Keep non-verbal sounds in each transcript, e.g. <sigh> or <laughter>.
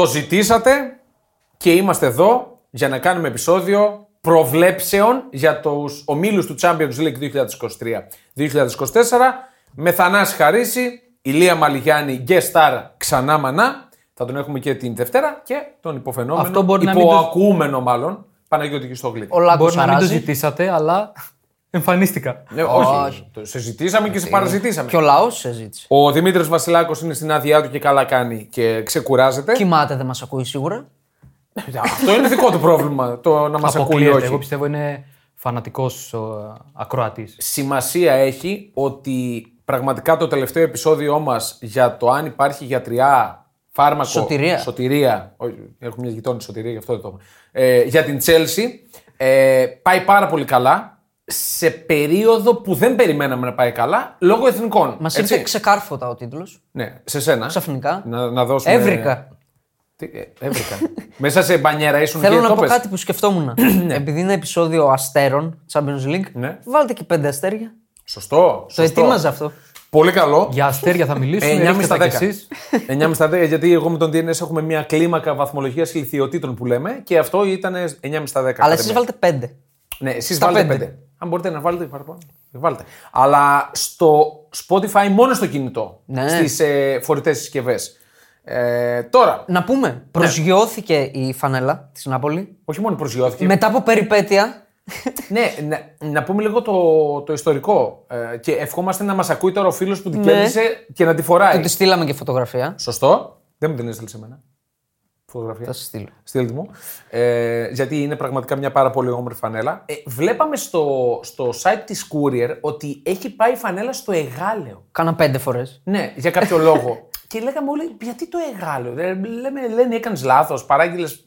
Το ζητήσατε και είμαστε εδώ για να κάνουμε επεισόδιο προβλέψεων για τους ομίλους του Champions League 2023-2024 με Θανάση Χαρίση, Ηλία Μαλιγιάννη, guest star ξανά μανά. Θα τον έχουμε και την Δευτέρα και τον υποφαινόμενο, Αυτό μπορεί να μην το- υποακούμενο μάλλον, Παναγιώτη Χριστόγλυκ. Ο Λάκο Μπορεί να μην το αράζει. ζητήσατε, αλλά εμφανίστηκα. Ναι, όχι. Το συζητήσαμε και σε παραζητήσαμε. Και ο λαός συζήτησε. Ο Δημήτρης Βασιλάκος είναι στην άδειά του και καλά κάνει και ξεκουράζεται. Κοιμάται, δεν μας ακούει σίγουρα. Αυτό είναι δικό του πρόβλημα. Το να μας ακούει ή Αποκλείεται. όχι. Εγώ πιστεύω είναι φανατικός ακροατής. Σημασία έχει ότι πραγματικά το τελευταίο επεισόδιό μας για το αν υπάρχει γιατριά, φάρμακο. Σωτηρία. Σωτηρία. Όχι, έχουμε μια γειτόνι σωτηρία, γι' αυτό δεν το είπα. Ε, για την Τσέλσι. Ε, πάει πάρα πολύ καλά. Σε περίοδο που δεν περιμέναμε να πάει καλά, λόγω εθνικών. Μας έτσι. ήρθε ξεκάρφωτα ο τίτλος. Ναι, σε σένα. Ξαφνικά. Να, να δώσουμε... Έβρικα. Τι, ε, έβρικα. <laughs> Μέσα σε μπανιέρα ήσουν Θέλω και να το πω πες. κάτι που σκεφτόμουν. <clears throat> Επειδή είναι επεισόδιο αστέρων Champions League, Ναι. βάλτε και πέντε αστέρια. Σωστό. Το σωστό. ετοίμαζα αυτό. Πολύ καλό. Για αστέρια θα μιλήσουμε. 9,5 ρίξτε στα τα 10. κι εσείς. <laughs> 9,5 στα 10, γιατί εγώ με τον DNS έχουμε μια κλίμακα βαθμολογίας ηλικιωτήτων που λέμε και αυτό ήταν 9,5 στα 10. Αλλά κατά εσείς μία. βάλτε πέντε. Ναι, εσείς στα βάλτε πέντε. 5. Αν μπορείτε να βάλετε παραπάνω, βάλτε. Αλλά στο Spotify μόνο στο κινητό. Ναι. Στις ε, φορητές συσκευές. Ε, τώρα, Να πούμε, προσγειώθηκε η φανέλα της Νάπολη. όχι μόνο προσγειώθηκε. Μετά από περιπέτεια. Ναι, να, να πούμε λίγο το, το ιστορικό. Ε, και ευχόμαστε να μας ακούει τώρα ο φίλος που την Ναι. κέρδισε και να τη φοράει. Του τη στείλαμε και φωτογραφία. Σωστό. Δεν μου την έστειλε σε μένα. Φωτογραφία. Θα σα στείλω. Στείλτε μου. Ε, γιατί είναι πραγματικά μια πάρα πολύ όμορφη φανέλα. Ε, βλέπαμε στο, στο site της Courier ότι έχει πάει η φανέλα στο Εγάλεο. Κάνα πέντε φορές. Ναι, για κάποιο <laughs> λόγο. και λέγαμε όλοι, γιατί το Εγάλεο; Ε, λέμε, λένε, έκανες λάθος, παράγγειλες.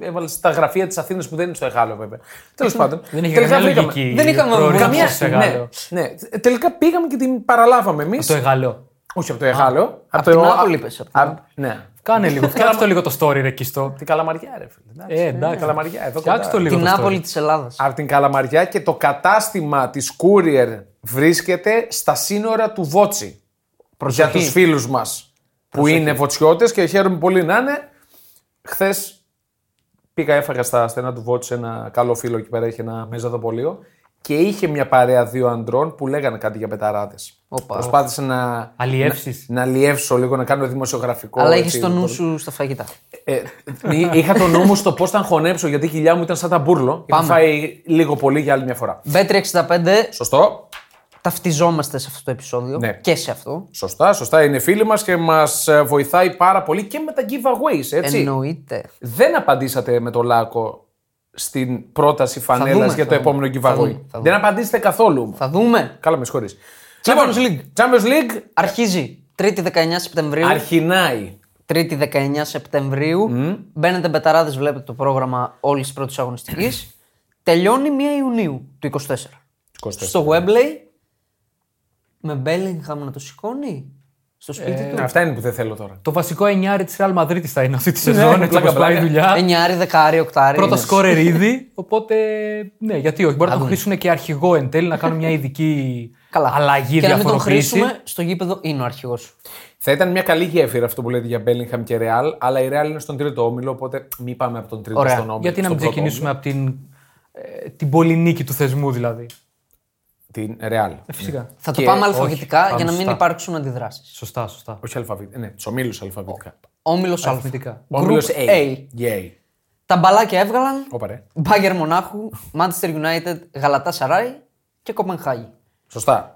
Έβαλες στα γραφεία της Αθήνας που δεν είναι στο Εγάλεο, βέβαια. Τέλος <laughs> πάντων. Δεν είχε τελικά καμία βρήκαμε- λογική. Δεν είχαμε προορισμός καμία- σε Ναι, Γάλλο. ναι. Τελικά πήγαμε και την παραλάβαμε εμείς. Το εγάλεο. Όχι από το Εγάλεο. απ' την Νάπολη είπες, απ' την απ' Ναι. Κάνε λίγο. <laughs> Φτιάξτε το λίγο το story ρε κιστό. Την Καλαμαριά, ρε φίλε. εντάξει. Ε, εντάξει. Καλαμαριά, εδώ Φτιάξτε το κοντά. λίγο Την το Νάπολη story. της Ελλάδας. από την Καλαμαριά και το κατάστημα της Courier βρίσκεται στα σύνορα του Βότσι. Για τους φίλους μας που είναι βοτσιώτες και χαίρομαι πολύ να είναι. Χθες πήγα έφαγα στα στενά του Βότσι ένα καλό φίλο εκεί πέρα, είχε ένα μεζαδοπολείο και είχε μια παρέα δύο αντρών που λέγανε κάτι για πεταράδες. Οπα. Προσπάθησα να, Αλλιεύσεις. να, να αλλιεύσω λίγο, να κάνω δημοσιογραφικό. Αλλά έτσι, έχει το νου πολύ. σου στα φαγητά. Ε, εί- είχα το νου μου στο πώς θα χωνέψω γιατί η κοιλιά μου ήταν σαν τα μπουρλο. Είχα Πάμε. φάει λίγο πολύ για άλλη μια φορά. Bet365, Σωστό. ταυτιζόμαστε σε αυτό το επεισόδιο Ναι. και σε αυτό. Σωστά, σωστά. Είναι φίλοι μας και μας βοηθάει πάρα πολύ και με τα giveaways, έτσι. Εννοείται. Δεν απαντήσατε με το λάκκο στην πρόταση φανέλας δούμε, για θα το δούμε. επόμενο Θα giveaway. δούμε, θα δούμε. Δεν απαντήσετε καθόλου. Θα δούμε. Καλά, με συγχωρείς. Champions Λοιπόν, League. Champions League Αρχίζει 3η 19 Σεπτεμβρίου. αρχινάει. 3η 19 Σεπτεμβρίου. Μπαίνετε μπεταράδες, βλέπετε το πρόγραμμα όλης της πρώτης αγωνιστικής. Τελειώνει 1 Ιουνίου του 24. 24. Στο Webley. Με Bellingham να το σηκώνει. Στο σπίτι του. Αυτά είναι που δεν θέλω τώρα. Το βασικό εννιάρι της Real Madrid θα είναι αυτή τη σεζόν. έτσι πλάκα, όπως πάει η πλάκα. δουλειά. Εννιάρι, δεκάρι, οκτάρι. Πρώτο είναι. σκόρερ <laughs> ήδη. Οπότε ναι, γιατί όχι. Μπορεί να τον χρήσουν και αρχηγό εν τέλει, να κάνουν μια ειδική Καλά. αλλαγή Και να μην τον διαφοροποίηση. χρήσουμε, στο γήπεδο είναι ο αρχηγός. Θα ήταν μια καλή γέφυρα αυτό που λέτε για Bellingham και Real, αλλά η Real είναι στον τρίτο όμιλο, οπότε μην πάμε από τον τρίτο Ωραία. στον όμιλο. Γιατί να μην στον πρώτο ξεκινήσουμε από την, ε, την πολυνίκη του θεσμού δηλαδή. Όμιλο. Την Real. Φυσικά. Θα το Και πάμε όχι, αλφαβητικά πάμε για να μην σωστά. υπάρξουν αντιδράσεις. Σωστά, σωστά. Όχι αλφαβητικά. Ναι, τους ομίλους αλφαβητικά. Όμιλο Α. Αριθμητικά. Ο όμιλος Group A. A. Yay. Τα μπαλάκια έβγαλαν. Όπα ρε. Μπάγκερ Μονάχου, Manchester United, Γαλατά Σαράι και Κοπενχάγη. Σωστά.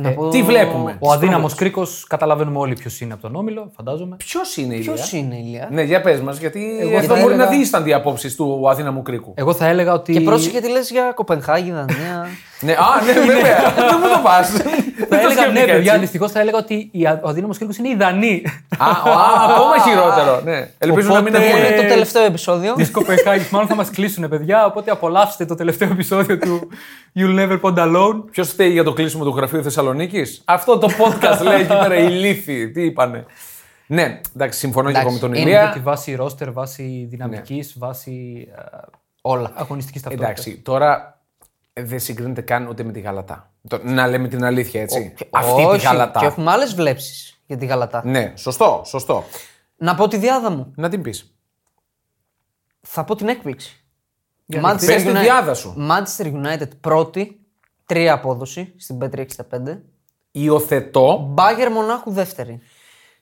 Να πω... τι βλέπουμε; Ο αδύναμος κρίκος καταλαβαίνουμε όλοι ποιος είναι από τον όμιλο, φαντάζομαι. Ποιος είναι η Ποιος Ηλία; είναι η Ηλία; Ναι, για πες μας, γιατί Εγώ εδώ θα μπορεί έλεγα- να δίστανται οι απόψει του αδύναμου κρίκου. Εγώ θα έλεγα ότι. Και πρόσεχε τι λες για Κοπενχάγη, Δανία. Ναι, α, ναι, βέβαια. <laughs> Δεν μου το πας. Θα έλεγα, ναι, παιδιά, δυστυχώς θα έλεγα ότι η- ο αδύναμος κρίκος είναι οι Δανείοι. Α, α, ακόμα <laughs> χειρότερο. Ναι. Ελπίζω να μην Οπότε- ακούνε. είναι το τελευταίο επεισόδιο. Της Κοπενχάγης, μάλλον θα μας κλείσουν, παιδιά. Οπότε απολαύστε το τελευταίο επεισόδιο του You'll Never Pond Alone. Ποιος φταίει για το κλείσιμο του γραφείου Θεσσαλονίκη. Αυτό το podcast λέει εκεί πέρα οι λύθοι. Τι είπανε. Ναι, εντάξει, συμφωνώ και εγώ με Εντάξει, τον είναι Ηλία. Τη βάση ρόστερ, βάση δυναμικής, βάση Όλα. αγωνιστικής ταυτότητας. Εντάξει, τώρα ε, δεν συγκρίνεται καν ούτε με τη Γαλατά. Το- Να λέμε την αλήθεια, έτσι. Και- Αυτή όχι, τη Γαλατά. Και έχουμε άλλες βλέψεις για τη Γαλατά. Ναι, σωστό, σωστό. Να πω τη διάδα μου. Να την πεις. Θα πω την έκπληξη. Πες τη διάδα σου. Manchester United πρώτη, τρία απόδοση στην Πέτρη 65. Υιοθετώ Μπάγκερ Μονάχου δεύτερη.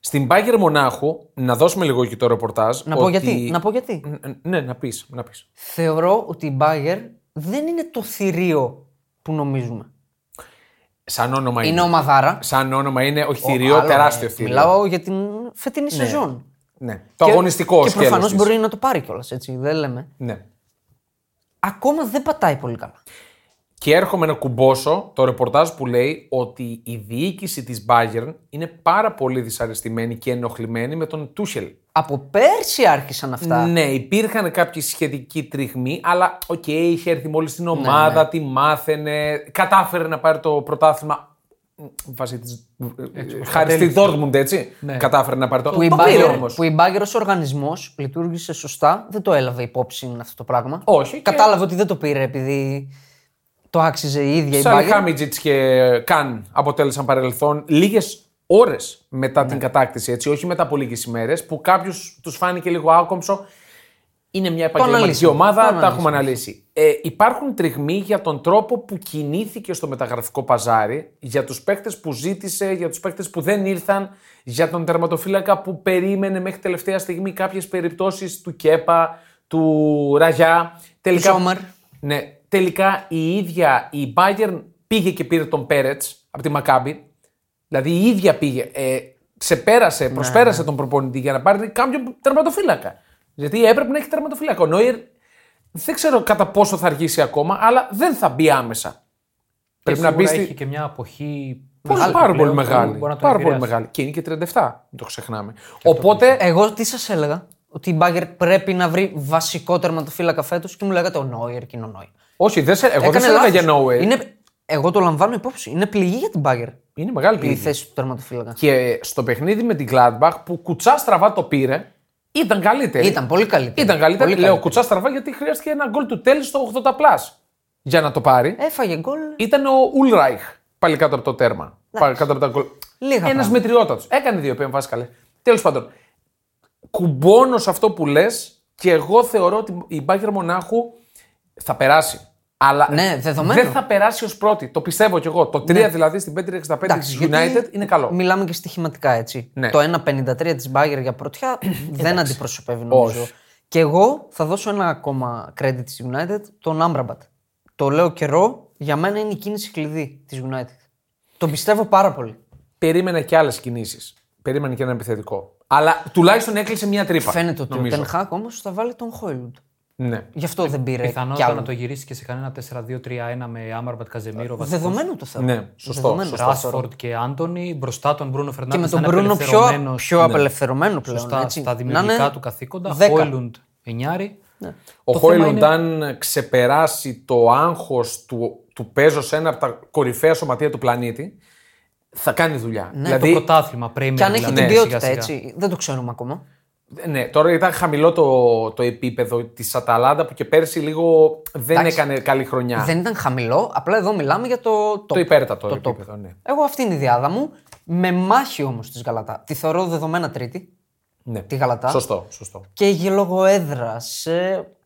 στην Μπάγερν Μονάχου να δώσουμε λίγο και το ρεπορτάζ. Να πω ότι- γιατί. Να πω γιατί. Ν- Ναι, να πεις. Να πεις. Θεωρώ ότι η Μπάγερν δεν είναι το θηρίο που νομίζουμε. Σαν όνομα είναι. Είναι ομαδάρα. Σαν όνομα είναι, όχι θηρίο, Άλλο, τεράστιο ε, θηρίο. Μιλάω για την φετινή σεζόν. Ναι. Το αγωνιστικό Και σκέλος προφανώς της. μπορεί να το πάρει κιόλας, έτσι. Δεν λέμε. Ναι. Ακόμα δεν πατάει πολύ καλά. Και έρχομαι να κουμπώσω το ρεπορτάζ που λέει ότι η διοίκηση της Bayern είναι πάρα πολύ δυσαρεστημένη και ενοχλημένη με τον Τούχελ. Από πέρσι άρχισαν αυτά. Ναι, υπήρχαν κάποιοι σχετικοί τριγμοί, αλλά οκ, είχε έρθει μόλις Ναι, στην ομάδα, τη μάθαινε, κατάφερε να πάρει το πρωτάθλημα. Βάσει της... Χάρη στη Dortmund, έτσι. Κατάφερε να πάρει το. Που η, το πήρε Bayern, όμως. που η Bayern ως οργανισμός λειτουργήσε σωστά, δεν το έλαβε υπόψη αυτό το πράγμα. Όχι, και- Κατάλαβε ότι δεν το πήρε επειδή το άξιζε η ίδια η Σαν Bayern. Χάμιτζιτς και Καν αποτέλεσαν παρελθόν λίγες ώρες μετά Ναι. την κατάκτηση, έτσι, όχι μετά από λίγες ημέρες, που κάποιους τους φάνηκε λίγο άκομψο. Είναι μια επαγγελματική αναλύσαμε. ομάδα, Το τα έχουμε αναλύσει. Ε, υπάρχουν τριγμοί για τον τρόπο που κινήθηκε στο μεταγραφικό παζάρι, για τους παίκτες που ζήτησε, για τους παίκτες που δεν ήρθαν, για τον τερματοφύλακα που περίμενε μέχρι τελευταία στιγμή κάποιες περιπτώσεις του Κέπα, του Ραγιά. Τελικά, Ζόμερ. ναι, τελικά η ίδια η Bayern πήγε και πήρε τον Πέρετς από τη Μακάμπη. Δηλαδή η ίδια πήγε. Ε, ξεπέρασε, προσπέρασε τον προπονητή για να πάρει κάποιον τερματοφύλακα. Γιατί έπρεπε να έχει τερματοφύλακα. Ο Νόιερ δεν ξέρω κατά πόσο θα αργήσει ακόμα, αλλά δεν θα μπει άμεσα. Πρέπει να μπει Σίγουρα στη. έχει και μια αποχή. Πολύ, μεγάλη πάρα πολύ πλέον, μεγάλη. μπορεί να τον Πάρα πολύ επηρεάσει. μεγάλη. Και είναι και 37, μην το ξεχνάμε. Οπότε. Εγώ τι σας έλεγα, ότι η Μπάγερν πρέπει να βρει βασικό τερματοφύλακα φέτος και μου λέγατε ο Νόιερ και είναι ο Νόιερ. Όχι, δεν σε, εγώ δεν σε έλεγα λάθος. για Νόιερ. Είναι... Είναι, εγώ το λαμβάνω υπόψη. Είναι πληγή για την Μπάγερν μεγάλη η πληγή. θέση του τερματοφύλακα. Και στο παιχνίδι με την Gladbach που κουτσά στραβά το πήρε, ήταν καλύτερη. Ήταν πολύ καλύτερη. Ήταν καλύτερη. Πολύ Λέω κουτσά στραβά γιατί χρειάστηκε ένα γκολ του Τελ στο 80 plus για να το πάρει. Έφαγε γκολ. Ήταν ο Ουλράιχ πάλι κάτω από το τέρμα. Πάλι κάτω από τα γκολ. Λίγα Ένας πράγματα. μετριότατος. Έκανε δύο επέμβάσει καλές. Τέλος πάντων, κουμπώνω σε αυτό που λες και εγώ θεωρώ ότι η Μπάγκερ Μονάχου θα περάσει. Αλλά Ναι, δεδομένο. Ναι. δεν θα περάσει ως πρώτη. Το πιστεύω κι εγώ. Το 3 δηλαδή στην 565 Εντάξει, της γιατί United είναι καλό. Μιλάμε και στοιχηματικά έτσι. Ναι. Το 1,53 της Μπάγκερ για πρωτιά <coughs> δεν αντιπροσωπεύει νομίζω. Όχι. Και εγώ θα δώσω ένα ακόμα credit της United, τον Άμπραμπατ. Το λέω καιρό, για μένα είναι η κίνηση κλειδί της United. Τον πιστεύω πάρα πολύ. Περίμενα και άλλες κινήσεις. Περίμενε και ένα επιθετικό. Αλλά τουλάχιστον έκλεισε μια τρύπα. Φαίνεται ότι νομίζω. ο Τενχάκ όμως θα βάλει τον Χόιλουντ. Ναι. Γι' αυτό δεν πήρε κι Πιθανότατα άλλο. να το γυρίσει και σε κανένα 4-2-3-1 με Άμαρμπατ Καζεμίρο. Δεδομένο το θέμα. Ναι, σωστό, Δεδομένο σωστό. το θεωρώ. Ράσφορντ και Άντωνη. Μπροστά τον Μπρούνο Και Φερνάνδε. με τον Μπρούνο πιο, πιο απελευθερωμένο πλέον. Σωστά, έτσι. στα Να δημιουργικά είναι του καθήκοντα. 10. Χόιλουντ εννιάρη. Ο Το θέμα Χόιλουντ, είναι- αν ξεπεράσει το άγχος του, του παίζω σε ένα από τα κορυφαία σωματεία του πλανήτη, θα κάνει δουλειά. Το δηλαδή, πρωτάθλημα πρέπει Και αν έχει δηλαδή, την ποιότητα, σιγά-σιγά. έτσι. Δεν το ξέρουμε ακόμα. Ναι, τώρα ήταν χαμηλό το, το επίπεδο της Αταλάντα που και πέρσι λίγο δεν Εντάξει. έκανε καλή χρονιά. Δεν ήταν χαμηλό, απλά εδώ μιλάμε για το. Το υπέρτατο το top. επίπεδο, ναι. Εγώ αυτή είναι η διάδα μου. Με μάχη όμως της Γαλατά. Τη θεωρώ δεδομένα τρίτη. ναι. Τη Γαλατά. Σωστό, σωστό. Και για λόγω έδρας.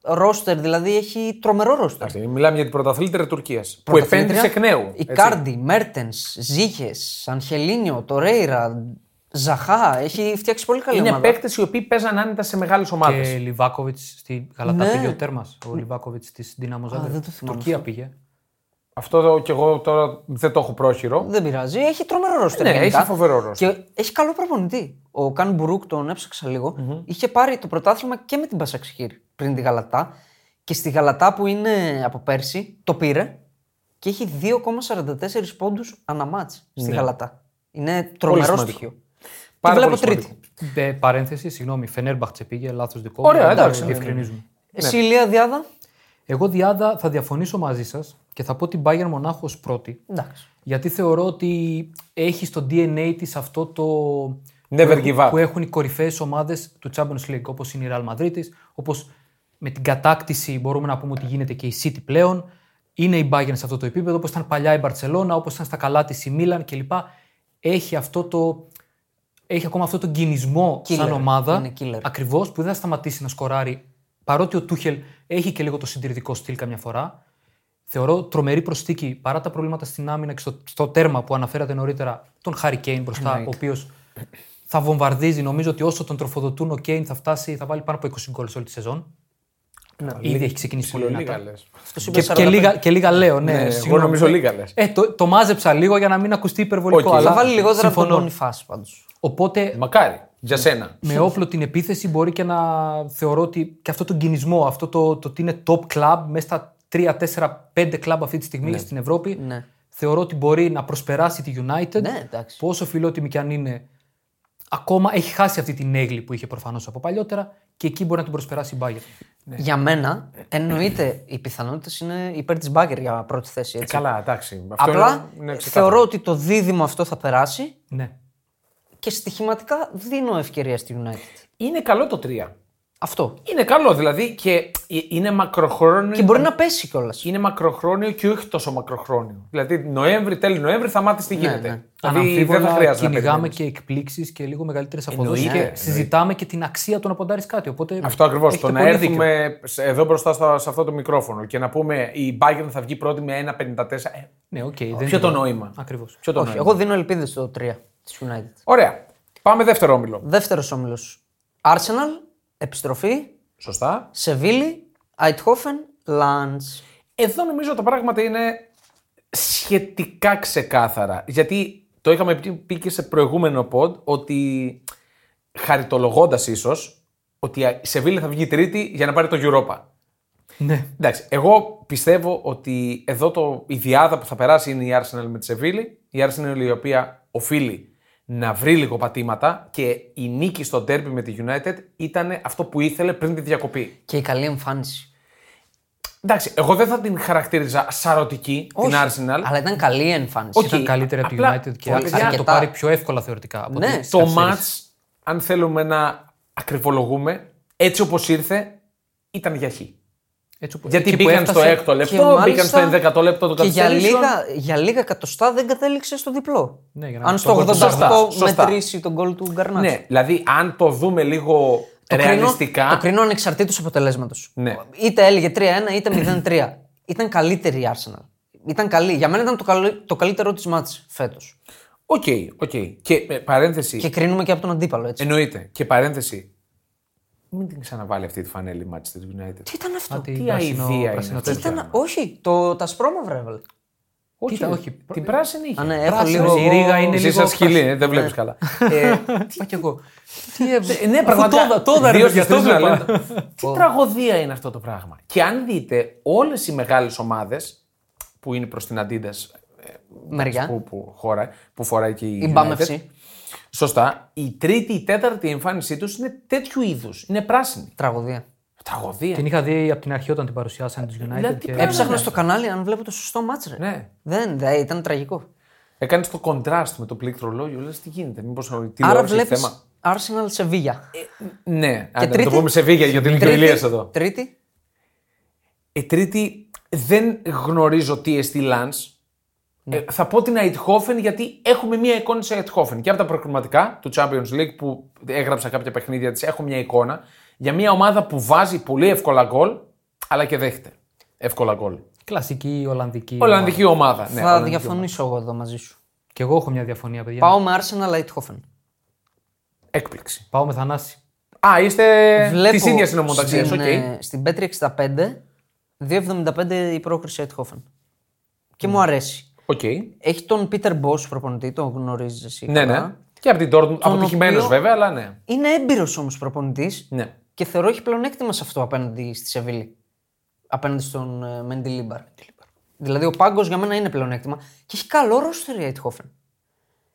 Ρόστερ, δηλαδή έχει τρομερό ρόστερ. Εντάξει, Μιλάμε για την πρωταθλήτρια Τουρκίας. Που επένδυσε εκ νέου. Η έτσι. Κάρντι, Μέρτενς, Ζήχες, Ανχελίνιο, Τορέιρα, Ζαχά. Έχει φτιάξει πολύ καλή Είναι ομάδα. παίκτες οι οποίοι παίζαν άνετα σε μεγάλες ομάδες. Και Λιβάκοβιτς στη Γαλατά Ναι. πήγε ο τέρμας. Ο Λιβάκοβιτς της Δύναμος δεν το θυμάμαι Τουρκία πήγε. Αυτό εδώ κι εγώ τώρα δεν το έχω πρόχειρο. Δεν πειράζει. Έχει τρομερό ρόστερ. Ναι, γενικά. έχει φοβερό ρόστερ. Και έχει καλό προπονητή. Ο Καν Μπουρούκ τον έψαξα λίγο. Είχε πάρει το πρωτάθλημα και με την Πασαξχήρ πριν τη Γαλατά. Και στη Γαλατά που είναι από πέρσι το πήρε και έχει 2,44 πόντους αναμάτς στη Γαλατά. Είναι τρομερό σημαντικό. στοιχείο. Πάρα τη βλέπω πολύ τρίτη. Μπε, παρένθεση, συγγνώμη, Φενέρμπαχτσε πήγε, λάθος δικό Ωραία, μου. εντάξει, ναι, διευκρινίζουμε. Εσύ, Ηλία Διάδα; Εγώ Διάδα θα διαφωνήσω μαζί σας και θα πω την Bayern Μονάχο ως πρώτη. Εντάξει. Γιατί θεωρώ ότι έχει στο DNA της αυτό το. Never που έχουν- give up. Που έχουν οι κορυφαίες ομάδες του Champions League, όπως είναι η Real Madrid, όπως με την κατάκτηση μπορούμε να πούμε ότι γίνεται και η City πλέον. Είναι η Bayern σε αυτό το επίπεδο, όπως ήταν παλιά η Barcelona, όπως ήταν στα καλά της η Milan κλπ. Έχει αυτό το, έχει ακόμα αυτό τον κινησμό Killer. σαν ομάδα. Είναι killer. Ακριβώς που δεν θα σταματήσει να σκοράρει. Παρότι ο Τούχελ έχει και λίγο το συντηρητικό στυλ καμιά φορά. Θεωρώ τρομερή προσθήκη παρά τα προβλήματα στην άμυνα και στο, στο τέρμα που αναφέρατε νωρίτερα τον Χάρη Κέιν μπροστά, ο οποίος θα βομβαρδίζει. Νομίζω ότι όσο τον τροφοδοτούν, ο Κέιν θα φτάσει, θα βάλει πάνω από 20 γκολ σε όλη τη σεζόν. Ήδη έχει ξεκινήσει πολύ Ψιλολίγα δυνατά. λες. Αυτό σου Και, είπε και, 45. λίγα, και λίγα λέω, ναι. Ναι, εγώ συγγνώμη. νομίζω λίγα λες. Ε, το, το μάζεψα λίγο για να μην ακουστεί υπερβολικό. Οκ. αλλά Θα βάλει λιγότερα από τον συμφωνώ. Μπονιφά πάντως. Οπότε Μακάρι, για σένα. με όπλο την επίθεση μπορεί και να θεωρώ ότι και αυτό τον κινησμό, αυτό το, το ότι είναι top club μέσα στα 3, 4, 5 club αυτή τη στιγμή στην Ευρώπη, Ναι. θεωρώ ότι μπορεί να προσπεράσει τη United. Ναι, εντάξει. που όσο φιλότιμη κι αν είναι, ακόμα έχει χάσει αυτή την έγκλη που είχε προφανώς από παλιότερα και εκεί μπορεί να την προσπεράσει η Bayern. Ναι. Για μένα, εννοείται οι πιθανότητες είναι υπέρ της Μπάγκερ για πρώτη θέση. Έτσι. Καλά, εντάξει. Αυτό Απλά είναι, είναι ξεκάθαρο. θεωρώ ότι το δίδυμο αυτό θα περάσει Ναι. Και στοιχηματικά δίνω ευκαιρία στη United. Είναι καλό το 3. Αυτό. Είναι καλό δηλαδή και ε- είναι μακροχρόνιο. Και μπορεί να πέσει κιόλας. Είναι μακροχρόνιο και όχι τόσο μακροχρόνιο. Δηλαδή Νοέμβρη, τέλη Νοέμβρη θα μάθεις τι γίνεται. ναι. Δηλαδή δεν θα Αναμφίβολα χρειάζεται να κυνηγάμε περιμένεις. και εκπλήξεις και λίγο μεγαλύτερες αποδόσεις. Και Εννοείται, συζητάμε και την αξία του να ποντάρεις κάτι. Οπότε Αυτό ακριβώς. έχετε Το να πολύ έρθουμε σε- εδώ μπροστά στα- σε αυτό το μικρόφωνο και να πούμε η Bayern θα βγει πρώτη με 1,54. Ε, Ναι, οκ. ποιο το νόημα. Ακριβώς. Ποιο το Όχι, νόημα. εγώ δίνω ελπίδες στο 3 της United. Ωραία. Πάμε δεύτερο όμιλο. Δεύτερος όμιλος. Arsenal, επιστροφή. Σωστά. Σεβίλη, Αιτχόφεν, Λάντ. Εδώ νομίζω τα πράγματα είναι σχετικά ξεκάθαρα. Γιατί το είχαμε πει- πει και σε προηγούμενο pod ότι χαριτολογώντας ίσως ότι η Σεβίλη θα βγει τρίτη για να πάρει το Europa. Ναι. Εντάξει, εγώ πιστεύω ότι εδώ το, η διάδα που θα περάσει είναι η Arsenal με τη Σεβίλη. Η Arsenal η οποία οφείλει να βρει λίγο πατήματα και η νίκη στο derby με τη United ήταν αυτό που ήθελε πριν τη διακοπή. Και η καλή εμφάνιση. Εντάξει, εγώ δεν θα την χαρακτήριζα σαρωτική την Arsenal. Αλλά ήταν καλή η εμφάνιση. Όχι. Ήταν καλύτερη από τη απλά- United και Πολύ άρχισε να το αρκετά. πάρει πιο εύκολα θεωρητικά. Από Ναι. ότι στις Το καθυστερήσεις. match, αν θέλουμε να ακριβολογούμε, έτσι όπως ήρθε, ήταν για χ. Έτσι που- Γιατί εκεί που μπήκαν στο έφτασε- έκτο Και λεπτό, μπήκαν μάλιστα στο ενδέκατο λεπτό των Και για καθυστερήσεων. λίγα, για λίγα εκατοστά δεν κατέληξε στο διπλό. Ναι, για να Αν μην στο το 88 Σωστά, σωστά. μετρήσει το γκολ του Γκαρνάτσο. Ναι, δηλαδή αν το δούμε λίγο Το κρίνω, ρεαλιστικά. το κρίνω ανεξαρτήτως αποτελέσματος. Ναι. Είτε έλεγε 3-1 είτε 0-3. ήταν καλύτερη η Arsenal. Ήταν καλή. Για μένα ήταν το, καλύ- το καλύτερό της μάτς φέτος. Οκ, οκ. Και ε, παρένθεση. Και κρίνουμε και από τον αντίπαλο έτσι. Εννοείται. Και παρένθεση. Μην την ξαναβάλει αυτή τη φανέλα Manchester United. Τι ήταν αυτό; Α, τι Τι πράσινο- αηδία πράσινο είναι Τι αυτό. ήταν, όχι, το, τα ασπρόμαυρα έβαλε. Όχι, Κοίτα, όχι. Την πράσινη είχε. Α, ναι, έχω Πράσινο, λίγο. η ρίγα είναι Εσύ λίγο είσαι σκυλί, ε, δεν βλέπεις καλά. Ε, <laughs> Είπα κι εγώ. Τι έβγαλε. ναι, πραγματικά. το- το έδαρε, δύο γι' αυτό στις τρεις να βλέπα. λένε. Τι τραγωδία είναι αυτό το πράγμα. Και αν δείτε όλες οι μεγάλες ομάδες που είναι προς την Adidas Μεριά. που, που, χώρα, που φοράει και η, Η United, Bam FC. Σωστά. Η τρίτη, η τέταρτη εμφάνισή τους είναι τέτοιου είδους. Είναι πράσινη. Τραγωδία. Τραγωδία. Την είχα δει από την αρχή όταν την παρουσιάσαν του United. Δηλαδή, και... τι Έψαχνα στο κανάλι αν βλέπω το σωστό μάτς ρε. Ναι. Δεν, δε, ήταν τραγικό. Έκανες το κοντράστ με το πλήκτρολόγιο, λες τι γίνεται. Μήπως Άρα τηλεόραση έχει βλέπεις θέμα; Arsenal Sevilla. Ναι, αν τρίτη; το πούμε σε βίγια γιατί είναι και ο Ηλίας εδώ. Τρίτη; Η τρίτη δεν γνωρίζω τι εστί Lance. Ε, θα πω την Αιτχόφεν γιατί έχουμε μία εικόνα σε Αιτχόφεν. Και από τα προκριματικά του Champions League που έγραψα κάποια παιχνίδια της, έχω μια εικόνα για μια ομάδα που βάζει πολύ εύκολα γκολ, αλλά και δέχεται εύκολα γκολ. Κλασική Ολλανδική. Ολλανδική ομάδα. Ναι, θα Ολλανδική διαφωνήσω εγώ εδώ μαζί σου. Και εγώ έχω μια διαφωνία, παιδιά. Πάω με Arsenal Eindhoven. Έκπληξη. Πάω με Θανάση. Α, είστε Βλέπω της ίδιας συνομοταξία. στην, Οκ. ε, στην Bet365, 2,75 η πρόκριση Eindhoven. Και μου αρέσει. Οκ. Έχει τον Peter Bosz προπονητή, τον γνωρίζεις εσύ. Ναι, καλά. ναι. Και από την Dortmund. Αποτυχημένο οποίο- βέβαια, αλλά ναι. Είναι έμπειρος όμως προπονητής ναι. και θεωρώ έχει πλεονέκτημα σε αυτό απέναντι στη Σεβίλη. Απέναντι στον ε, Μεντιλίμπαρ. Δηλαδή ο πάγκος για μένα είναι πλεονέκτημα και έχει καλό ρόστερ η Eindhoven.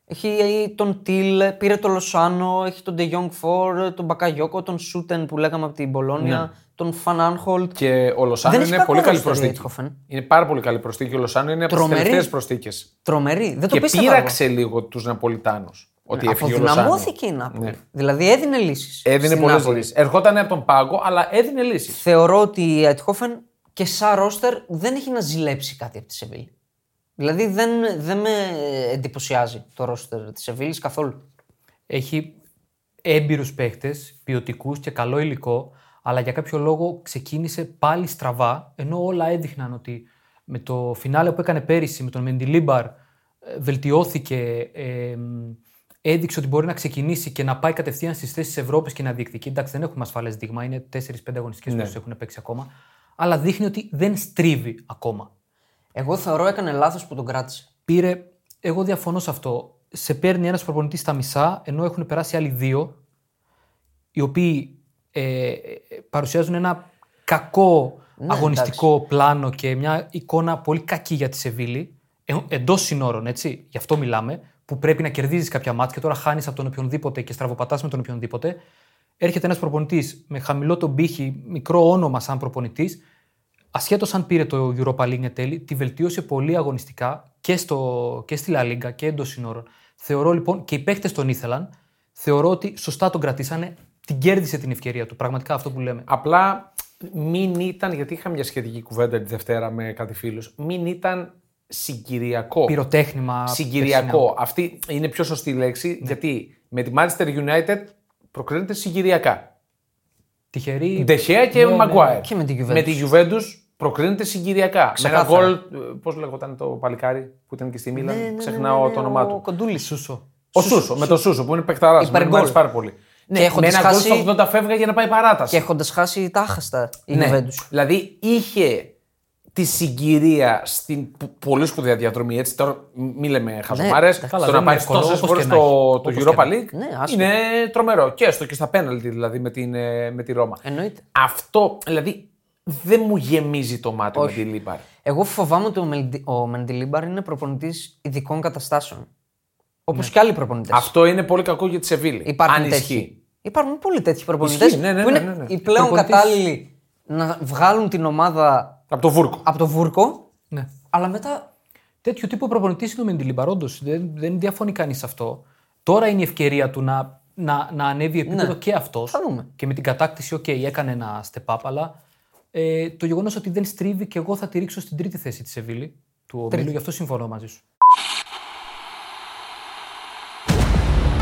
Έχει ε, τον Τιλ, πήρε τον Λοσάνο, έχει τον De Jong φορ, τον Μπακαγιόκο, τον Σάουτεν που λέγαμε από την Μπολόνια, τον Φαν Άνχολτ. Ναι. Και ο Λοσάνο Δεν έχει είναι κακό πολύ καλή ρόστερ η προσθήκη. Eindhoven. Είναι πάρα πολύ καλή προσθήκη. Ο Λοσάνο είναι από τις Τρομερή. τελευταίες προσθήκες. Τρομερή. Δεν το Και πίστευα. εγώ. πείραξε λίγο τους Ναπολιτάνους. Ότι έφυγε ο Λοσάνο. Αποδυναμώθηκε η Νάπολη. Ναι. Δηλαδή έδινε λύσεις. Έδινε πολλές λύσεις. Ερχόταν από τον πάγκο, αλλά έδινε λύσεις. Θεωρώ ότι η Αιτχόφεν και σαν ρόστερ δεν έχει να ζηλέψει κάτι από τη Σεβίλη. Δηλαδή δεν, δεν με εντυπωσιάζει το ρόστερ της Σεβίλης καθόλου. Έχει έμπειρους παίχτε, ποιοτικούς και καλό υλικό, αλλά για κάποιο λόγο ξεκίνησε πάλι στραβά, ενώ όλα έδειχναν ότι με το φινάλε που έκανε πέρυσι με τον Μεντιλίμπαρ ε, βελτιώθηκε, ε, έδειξε ότι μπορεί να ξεκινήσει και να πάει κατευθείαν στις θέσεις Ευρώπης και να διεκδικεί. Εντάξει, δεν έχουμε ασφαλές δείγμα, είναι 4-5 αγωνιστικές ναι. που έχουν παίξει ακόμα. Αλλά δείχνει ότι δεν στρίβει ακόμα. Εγώ θεωρώ έκανε λάθος που τον κράτησε. Πήρε. Εγώ διαφωνώ σε αυτό. Σε παίρνει ένας προπονητής στα μισά, ενώ έχουν περάσει άλλοι δύο, οι οποίοι ε, παρουσιάζουν ένα κακό ναι, αγωνιστικό πλάνο και μια εικόνα πολύ κακή για τη Σεβίλη. Ε, Εντός συνόρων, έτσι, γι' αυτό μιλάμε, που πρέπει να κερδίζεις κάποια μάτια και τώρα χάνεις από τον οποιονδήποτε και στραβοπατάς με τον οποιονδήποτε. Έρχεται ένας προπονητής με χαμηλό τον πύχη, μικρό όνομα σαν προπονητής, ασχέτως αν πήρε το Europa League τέλει, τη βελτίωσε πολύ αγωνιστικά και, στο, και στη La Liga και εντός συνόρων. Θεωρώ λοιπόν και οι παίχτε τον ήθελαν. Θεωρώ ότι σωστά τον κρατήσανε. Την κέρδισε την ευκαιρία του. Πραγματικά αυτό που λέμε. Απλά μην ήταν, γιατί είχα μια σχετική κουβέντα τη Δευτέρα με κάτι φίλους, μην ήταν συγκυριακό. Πυροτέχνημα. Συγκυριακό. Αυτή είναι πιο σωστή λέξη, ναι. γιατί με τη Manchester United προκρίνεται συγκυριακά. Τυχερή. Ντεχέα και ναι, Μαγκουάερ. Ναι. Και με τη Juventus. Με τη Juventus προκρίνεται συγκυριακά. Ξεκάθαρα. Με ένα γκολ. Πώς λέγονταν το παλικάρι που ήταν και στη Μίλαν. Ναι, ναι, ναι, Ξεχνάω ναι, ναι, το όνομά ο του. Κοντούλης. Σούσο. Ο Σούσο, με το Σούσο που είναι παικταρά. Με Υπεργκολ. μου αρέσει πάρα πολύ. Ναι, με έχοντας ένα γκολ χάσει- στο 80 φεύγα για να πάει παράταση. Και έχοντας χάσει τα άχαστα η Ναι. Juventus. Δηλαδή είχε τη συγκυρία στην πο- πολύ σπουδαία διαδρομή. Έτσι, τώρα μη λέμε χαζομάρες. Ναι, καλά, το δεν να πάει είναι εύκολο, τόσες όπως φορές και να το, έχει. το Όπως και Europa να League Ναι, άσχετο. είναι τρομερό. Και έστω και στα πέναλτι δηλαδή με, την, ε, με τη Ρώμα. Εννοείται. Αυτό δηλαδή δεν μου γεμίζει το μάτι Όχι. με Μεντιλίμπαρ. Εγώ φοβάμαι ότι ο, Μελντι- ο Μεντιλίμπαρ είναι προπονητής ειδικών καταστάσεων. Όπως Ναι. και άλλοι προπονητές. Αυτό είναι πολύ κακό για τη Σεβίλη. Υπάρχουν αν τέτοιοι. ισχύει. Υπάρχουν πολλοί τέτοιοι προπονητές Ισχύει, ναι, ναι, που είναι ναι, ναι, ναι. οι πλέον Προπονητής- κατάλληλοι να βγάλουν την ομάδα Από το βούρκο. από το βούρκο, Ναι. αλλά μετά. Τέτοιο τύπο προπονητής είναι ο Μεντιλίμπαρ, όντως. Δεν, δεν διαφωνεί κανείς σε αυτό. Τώρα είναι η ευκαιρία του να, να, να ανέβει επίπεδο Ναι. και αυτός. Θα δούμε. Και με την κατάκτηση, οκ, έκανε ένα step up, αλλά ε, το γεγονός ότι δεν στρίβει και εγώ θα τη ρίξω στην τρίτη θέση της Σεβίλη του ομίλου, γι' αυτό συμφωνώ μαζί σου.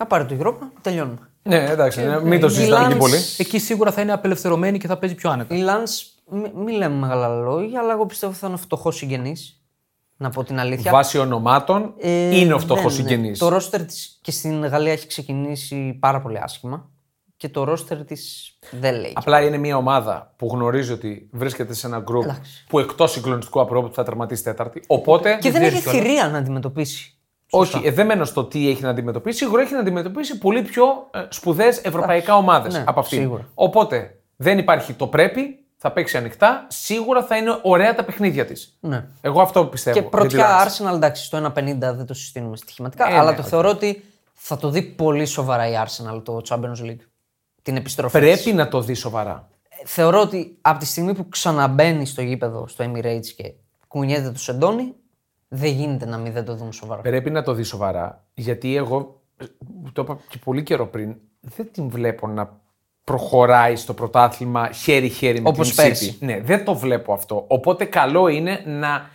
Θα πάρει το Europa, τελειώνουμε. Ναι, εντάξει, ναι, μην το η συζητάμε και Lance- πολύ. Εκεί σίγουρα θα είναι απελευθερωμένη και θα παίζει πιο άνετα. Η Lance, μην μη λέμε μεγάλα λόγια, αλλά εγώ πιστεύω θα είναι φτωχός συγγενής. Να πω την αλήθεια. Βάσει ονομάτων Ε, είναι ο φτωχός δεν, συγγενή. ναι. Το ρόστερ της και στην Γαλλία έχει ξεκινήσει πάρα πολύ άσχημα. Και το ρόστερ της δεν λέει. Απλά είναι μια ομάδα που γνωρίζει ότι βρίσκεται σε ένα γκρουπ Εντάξει. που εκτός συγκλονιστικού απρόπου θα τερματίσει τέταρτη. Οπότε. και δεν ξέρεις έχει κιόλας. θηρία να αντιμετωπίσει. Όχι, ε, δεν μένω στο τι έχει να αντιμετωπίσει. Σίγουρα έχει να αντιμετωπίσει πολύ πιο ε, σπουδαίες ευρωπαϊκά ομάδες ναι, από αυτήν. σίγουρα. Οπότε δεν υπάρχει το πρέπει, θα παίξει ανοιχτά. Σίγουρα θα είναι ωραία τα παιχνίδια της. Ναι. Εγώ αυτό πιστεύω. Και για τη πρωτιά Lens. Arsenal, εντάξει, στο 1.50 δεν το συστήνουμε στοιχηματικά, Ε, αλλά ναι, το οκ. θεωρώ ότι θα το δει πολύ σοβαρά η Arsenal το Champions League. Την επιστροφή. Πρέπει της. να το δει σοβαρά. Θεωρώ ότι από τη στιγμή που ξαναμπαίνει στο γήπεδο, στο Emirates και κουνιέται το σεντόνι, δεν γίνεται να μην δεν το δουν σοβαρά. Πρέπει να το δει σοβαρά. Γιατί εγώ, ε, το είπα και πολύ καιρό πριν, δεν την βλέπω να προχωράει στο πρωτάθλημα χέρι-χέρι με Όπως την πέρσι. City. Ναι, δεν το βλέπω αυτό. Οπότε καλό είναι να,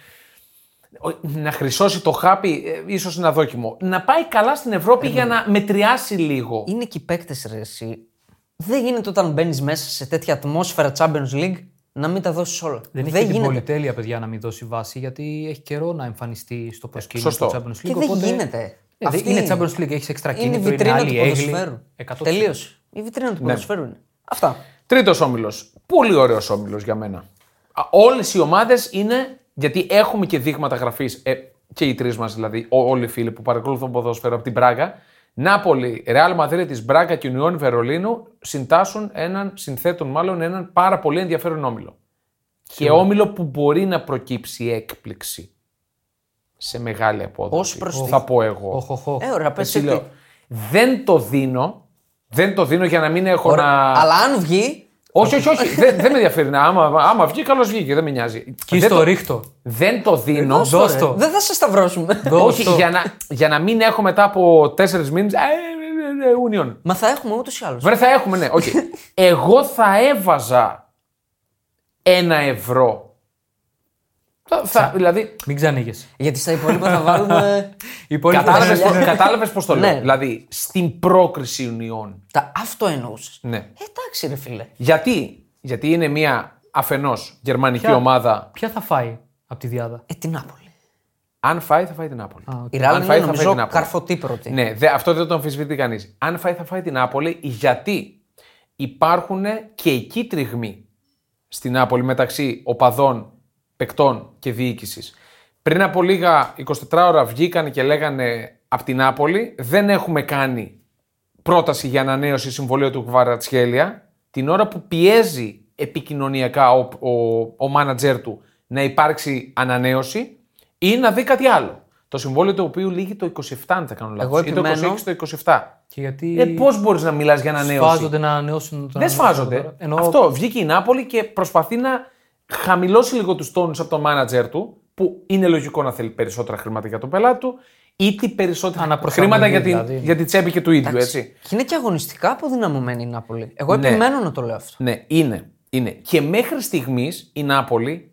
να χρυσώσει το χάπι, ε, ίσως είναι αδόκιμο. Να πάει καλά στην Ευρώπη για να μετριάσει λίγο. Είναι και οι παίκτες ρε εσύ. Δεν γίνεται όταν μπαίνεις μέσα σε τέτοια ατμόσφαιρα Champions League να μην τα δώσεις όλα. Δεν έχει την πολυτέλεια, παιδιά, να μην δώσει βάση, γιατί έχει καιρό να εμφανιστεί στο προσκήνιο σωστό. του Champions League. Και δεν οπότε- γίνεται. Ε, δεν- είναι Champions League, έχεις έξτρα είναι η κίνητρο, είναι βιτρίνα άλλη του έγκλη. ποδοσφαίρου. 100%. Τελείωσε. Η βιτρίνα του ποδοσφαίρου είναι. Αυτά. Τρίτος όμιλος. Πολύ ωραίος όμιλος για μένα. Α, Όλες οι ομάδες είναι, γιατί έχουμε και δείγματα γραφής, ε, και οι τρεις μας δηλαδή, ό- όλοι οι φίλοι που παρακολουθούν ποδόσφαιρο από την Πράγα, Νάπολη, Ρεάλ Μαδρίτης, Μπράγκα και Ουνιόν Βερολίνου συντάσσουν έναν, συνθέτουν μάλλον έναν πάρα πολύ ενδιαφέρον όμιλο. Και όμιλο που μπορεί να προκύψει έκπληξη σε μεγάλη απόδοση. Ως προς τι; θα πω εγώ. Οχ, οχ, οχ. Ε, ωραία, πες Έτσι εσύ λέω. τι. Δεν το δίνω Δεν το δίνω για να μην έχω Ωραία. να. Αλλά αν βγει, Όχι, όχι, όχι. δεν, δεν με ενδιαφέρει. να- Άμα, άμα βγει, καλώς βγήκε. Δεν με νοιάζει. Και δεν, στο το, ρίχτο. δεν το δίνω. Δώσ' το. δεν θα σε σταυρώσουμε. Δώσ' Όχι, το. για να, για να μην έχω μετά από τέσσερις μήνες. Ε, ε, ε, Union. Μα θα έχουμε ούτως ή άλλως. Βέβαια θα έχουμε, ναι. οκ. <laughs> Εγώ θα έβαζα ένα ευρώ. Θα, θα, δηλαδή, Μην ξανοίγεσαι. Γιατί στα υπόλοιπα θα βάλουμε. <laughs> Οι υπόλοιποι κατάλαβες, θα- πώς- κατάλαβες πώς το λέω. Ναι. Δηλαδή, στην πρόκριση Union. τα... Αυτό εννοούσες. Ναι. Ε, εντάξει, ρε φίλε. Γιατί, γιατί είναι μια αφενός γερμανική Ποια- ομάδα. Ποια θα φάει από τη δυάδα; Ε, την Νάπολη. Αν φάει, θα φάει την Νάπολη. Α, οκ. Η Ρεάλ Αν είναι φάει, θα φάει νομίζω την Νάπολη. καρφωτή πρώτη. Ναι, δε, αυτό δεν το αμφισβητεί κανείς. Αν φάει, θα φάει την Νάπολη, γιατί υπάρχουν και εκεί τριγμοί στην Νάπολη μεταξύ οπαδών, παικτών και διοίκησης. Πριν από λίγα 24 ώρα βγήκαν και λέγανε από την Νάπολη δεν έχουμε κάνει πρόταση για ανανέωση συμβολίου του Κβαρατσχέλια την ώρα που πιέζει επικοινωνιακά ο, ο, ο μάνατζερ του να υπάρξει ανανέωση ή να δει κάτι άλλο. Το συμβόλαιο το οποίο λύγει το 27, αν δεν κάνω λάθος, Εγώ ή το επιμένω- 26 το 27. Και γιατί. Ε, Πώς μπορείς να μιλάς για ανανέωση; Σφάζονται να ανανεώσουν τον Δεν σφάζονται. τώρα. Ενώ Αυτό. Βγήκε η Νάπολη και προσπαθεί να χαμηλώσει λίγο τους τόνους από τον μάνατζερ του, που είναι λογικό να θέλει περισσότερα χρήματα για τον πελάτη του, ή τι περισσότερα Αναπροσαρμογή χρήματα για, την, δηλαδή. για τη τσέπη και του ίδιου, έτσι. Και είναι και αγωνιστικά αποδυναμωμένη η Νάπολη. Εγώ Ναι. επιμένω να το λέω αυτό. Ναι, είναι. είναι. Και μέχρι στιγμής η Νάπολη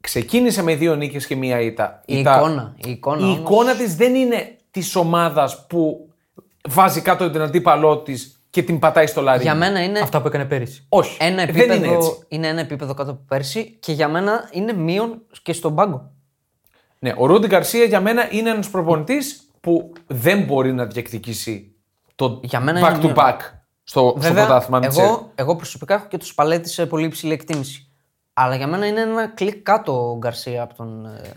ξεκίνησε με δύο νίκες και μία ήττα. Η Ήττα- εικόνα. Η εικόνα, η όμως- εικόνα της δεν είναι της ομάδας που βάζει κάτω τον αντίπαλό της και την πατάει στο λαρί. Για μένα είναι αυτά που έκανε πέρυσι. Όχι. ένα δεν επίπεδο, είναι έτσι. είναι ένα επίπεδο κάτω από πέρσι και για μένα είναι μείον και στον πάγκο. Ναι, ο Ρούντι Γκαρσία για μένα είναι ένας προπονητής που δεν μπορεί να διεκδικήσει το Για μένα back είναι to back στο, στο Βέβαια, πρωτάθλημα. μην ξέρει. εγώ, εγώ προσωπικά έχω και τους παλέτη σε πολύ υψηλή εκτίμηση. Αλλά για μένα είναι ένα κλικ κάτω ο Γκαρσία από τον. ε,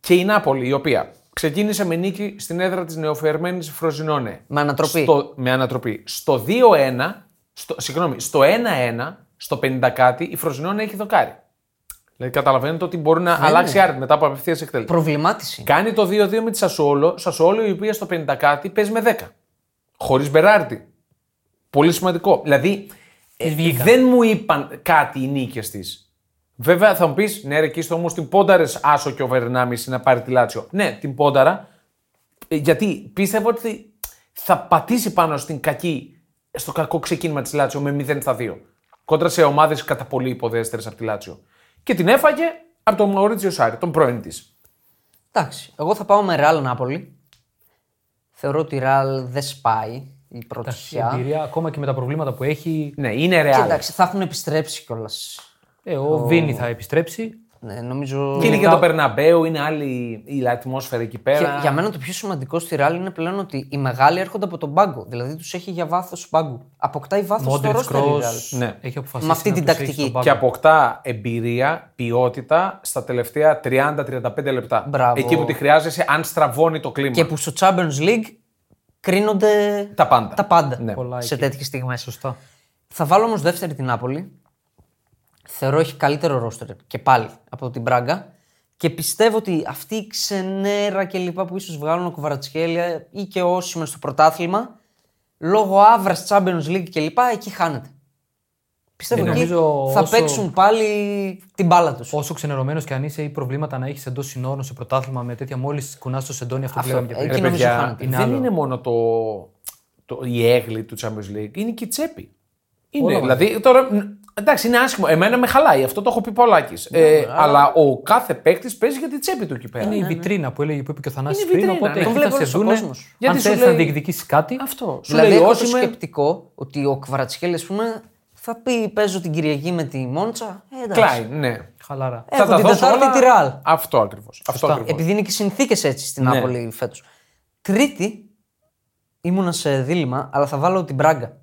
Και η Νάπολη, η οποία ξεκίνησε με νίκη στην έδρα της νεοφερμένη Φροζινόνε. Με ανατροπή. Στο, με ανατροπή. Στο 2-1, στο, συγγνώμη, στο 1-1, στο 50 κάτι, η Φροζινόνε έχει δοκάρει. Δηλαδή καταλαβαίνετε ότι μπορεί να αλλάξει άρτη μετά από απευθείας εκτέλεση. Προβλημάτιση. Κάνει το 2-2 με τη Σασόλο. Σασόλο η οποία στο 50 κάτι παίζει με 10. Χωρίς Μπεράρτη. Πολύ σημαντικό. Δηλαδή ε, βγήκαν. δεν μου είπαν κάτι οι νίκες της. Βέβαια θα μου πεις, ναι, ρε, εκεί όμω την πόνταρες άσο και ο Βερνάμι να πάρει τη Λάτσιο. Ναι, την πόνταρα. ε, Γιατί πίστευα ότι θα πατήσει πάνω στην κακή, στο κακό ξεκίνημα της Λάτσιο με 0 στα 2. Κόντρα σε ομάδες κατά πολύ υποδέστερες από τη Λάτσιο. Και την έφαγε από τον Μαουρίτσιο Σάρι, τον πρώην της. Εντάξει. Εγώ θα πάω με Ρεάλ Νάπολη. Θεωρώ ότι η Ρεάλ δεν σπάει η Η πρωτοσιά. εμπειρία, ακόμα και με τα προβλήματα που έχει. Ναι, είναι Και ρεάλ. εντάξει, θα έχουν επιστρέψει κιόλας. Ε, ο Βίνι θα επιστρέψει. Ναι, νομίζω. Και είναι και το Περναμπέου, είναι άλλη η ατμόσφαιρα εκεί πέρα. Και για μένα το πιο σημαντικό στη Ρεάλ είναι πλέον ότι οι μεγάλοι έρχονται από τον πάγκο. Δηλαδή τους έχει για βάθος πάγκου. Αποκτάει βάθος στο Μόντριτς ρόστερ η Κρό Ρεάλ. Ναι. έχει αποφασίσει. Με αυτή να την τους έχει τακτική. στον Και πάγκο. αποκτά εμπειρία, ποιότητα στα τελευταία 30-35 λεπτά. Μπράβο. Εκεί που τη χρειάζεσαι, αν στραβώνει το κλίμα. Και που στο Champions League κρίνονται Τα πάντα. τα πάντα Ναι. Πολλά σε εκεί. τέτοιες στιγμές. Σωστά. Θα βάλω όμως δεύτερη την Νάπολη. Θεωρώ έχει καλύτερο ρόστερ και πάλι από την Μπράγκα. Και πιστεύω ότι αυτή η ξενέρα και λοιπά που ίσως βγάλουν ο Κουβαρατσχέλια ή και όσοι μες στο πρωτάθλημα, λόγω άβρας Champions League και λοιπά, εκεί χάνεται. Πιστεύω Ναι, ότι νομίζω θα όσο- παίξουν πάλι την μπάλα τους. Όσο ξενερωμένος και αν είσαι ή προβλήματα να έχεις εντός συνόρων σε πρωτάθλημα με τέτοια μόλις κουνάς το σεντόνι αυτό που Αυτό, λέγαμε και εκεί πριν. Ρε νομίζω παιδιά, χάνεται. Είναι δεν άλλο. είναι μόνο το, το, η έγκλη του Champions League, είναι και η τσέπη. Είναι, Όλα δηλαδή, τώρα, μ, εντάξει, είναι άσχημο. Εμένα με χαλάει, αυτό το έχω πει πολλάκι. Ε, αλλά ο κάθε παίκτης παίζει για την τσέπη του εκεί πέρα. Είναι η βιτρίνα που, έλεγε, που είπε και ο Θανάσης Είναι η πριν. βιτρίνα, Οπότε ναι. εκεί Το θα βλέπει σε όλος ο δούνε. κόσμος. Γιατί Αν σου θε λέει- να διεκδικήσεις κάτι. Αυτό. Σου Δηλαδή, λέει, έχω το όσοι με- σκεπτικό ότι ο Κβαρατσχέλη, ας πούμε, θα πει παίζω την Κυριακή με τη Μόντσα. Ε, εντάξει. Κλάιν, ναι. Χαλάρα. Έχω τα την δώσω Τετάρτη όλα- τη Ρεάλ. Αυτό ακριβώς. Αυτό ακριβώς. Επειδή είναι και συνθήκες έτσι στην Ναι. Νάπολη φέτος. Τρίτη, ήμουνα σε δίλημα, αλλά θα βάλω την Μπράγκα.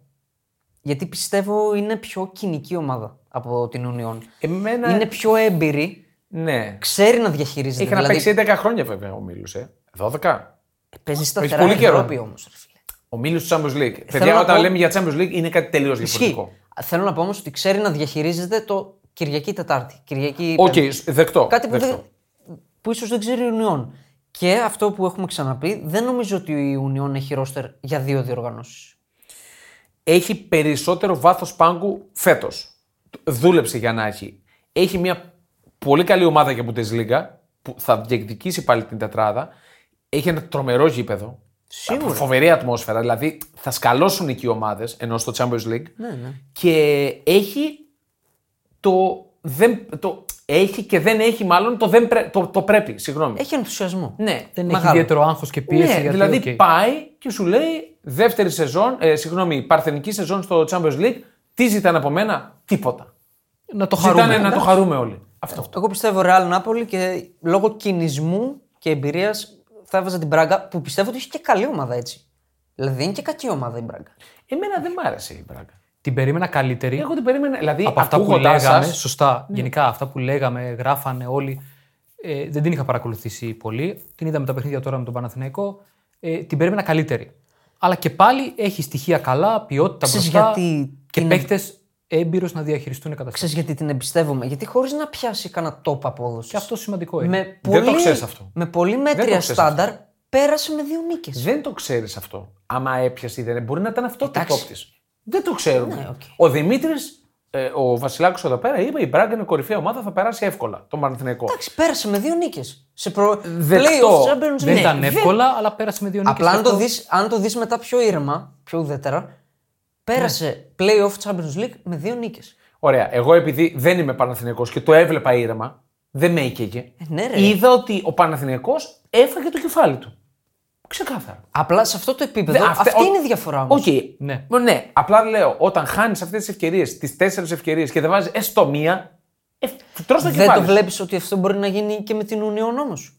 Γιατί πιστεύω είναι πιο κοινική ομάδα από την Ουνιόν. Εμένα. Είναι πιο έμπειρη, Ναι. ξέρει να διαχειρίζεται. Είχε να δηλαδή, παίξει 11 χρόνια βέβαια ο Μίλους. Ε. 12. παίζει σταθερά πολύ καιρό. Ευρώπη όμως. Ο Μίλους του Champions League. να Παιδιά, όταν πω- λέμε για Champions League είναι κάτι τελείως Ισχύει. διαφορετικό. Θέλω να πω όμως ότι ξέρει να διαχειρίζεται το Κυριακή Τετάρτη. Κυριακή Οκ, Πέμπτη. δεκτό. Κάτι που, δεκτό. δεν, που ίσως δεν ξέρει η Ουνιόν. Και αυτό που έχουμε ξαναπεί, δεν νομίζω ότι η Ουνιόν έχει ρόστερ για δύο διοργανώσεις. Έχει περισσότερο βάθος πάγκου φέτος. Δούλεψε για να έχει. Έχει μια πολύ καλή ομάδα για Bundesliga που θα διεκδικήσει πάλι την τετράδα. Έχει ένα τρομερό γήπεδο. Σίγουρα. Φοβερή ατμόσφαιρα. Δηλαδή θα σκαλώσουν εκεί οι ομάδες ενώ στο Champions League. Ναι, ναι. Και έχει το. Δεν, το έχει και δεν έχει μάλλον το, δεν πρέ- το, το πρέπει. Συγγνώμη. Έχει ενθουσιασμό. Ναι, Δεν έχει Μεγάλο. ιδιαίτερο άγχος και πίεση. ναι, γιατί, δηλαδή οκ. πάει και σου λέει δεύτερη σεζόν, ε, συγγνώμη, παρθενική σεζόν στο Champions League. Τι ζητάνε από μένα, τίποτα. Να το χαρούμε. Ζητάνε να το χαρούμε όλοι. Αυτό. Εγώ πιστεύω Real Napoli και λόγω κυνισμού και εμπειρίας θα έβαζα την Μπράγκα που πιστεύω ότι έχει και καλή ομάδα έτσι. Δηλαδή δεν είναι και κακή ομάδα η Μπράγκα. Εμένα δεν μ' άρεσε η Μπράγκα. Την περίμενα καλύτερη. Εγώ την περίμενα. Δηλαδή, από αυτά που ακούγοντάς λέγαμε, σας, σωστά, γενικά αυτά που λέγαμε, γράφανε όλοι, ε, δεν την είχα παρακολουθήσει πολύ. Την είδαμε τα παιχνίδια τώρα με τον Παναθηναϊκό. Ε, την περίμενα καλύτερη. Αλλά και πάλι έχει στοιχεία καλά, ποιότητα Ξέρεις μπροστά γιατί και είναι- παίχτε έμπειρο να διαχειριστούν καταστάσεις. Ξέρεις γιατί την εμπιστεύομαι; Γιατί χωρίς να πιάσει κανένα top απόδοση. Και αυτό σημαντικό είναι. με Δεν το πολύ, ξέρεις αυτό. Με πολύ μέτρια ξέρεις στάνταρ πέρασε με δύο νίκες. Δεν το ξέρεις αυτό. Άμα έπιασε ή δεν. Μπορεί να ήταν αυτό το Εντάξει. top της. Δεν το ξέρουμε. Ναι, οκ. Ο Δημήτρης, ε, ο Βασιλάκος εδώ πέρα, είπε η Μπράγκα είναι κορυφαία ομάδα, θα περάσει εύκολα τον Παναθηναϊκό. Εντάξει, πέρασε με δύο νίκες. Σε προ... Δεκτό. Playoff Champions δεν League. ήταν Ναι, εύκολα, αλλά πέρασε με δύο νίκες. Απλά αν και το, αυτό- δεις, αν το δεις μετά πιο ήρεμα, πιο ουδέτερα, πέρασε Playoff Champions League με δύο νίκες. Ωραία. Εγώ επειδή δεν είμαι Παναθηναϊκός και το έβλεπα ήρεμα, δεν με έκαιγε. ναι, ρε. Είδα ότι ο Παναθηναϊκός έφαγε το κεφάλι του. Ξεκάθαρα. Απλά σε αυτό το επίπεδο, Δε- αυτε- αυτή ο- είναι η διαφορά όμως. Οκ. Ναι. ναι. Απλά λέω, όταν χάνεις αυτές τις ευκαιρίες, τις τέσσερις ευκαιρίες και δεν βάζεις έστω μία, ε, τρως το Δεν κεφάλι. το σου. βλέπεις ότι αυτό μπορεί να γίνει και με την Union όμως.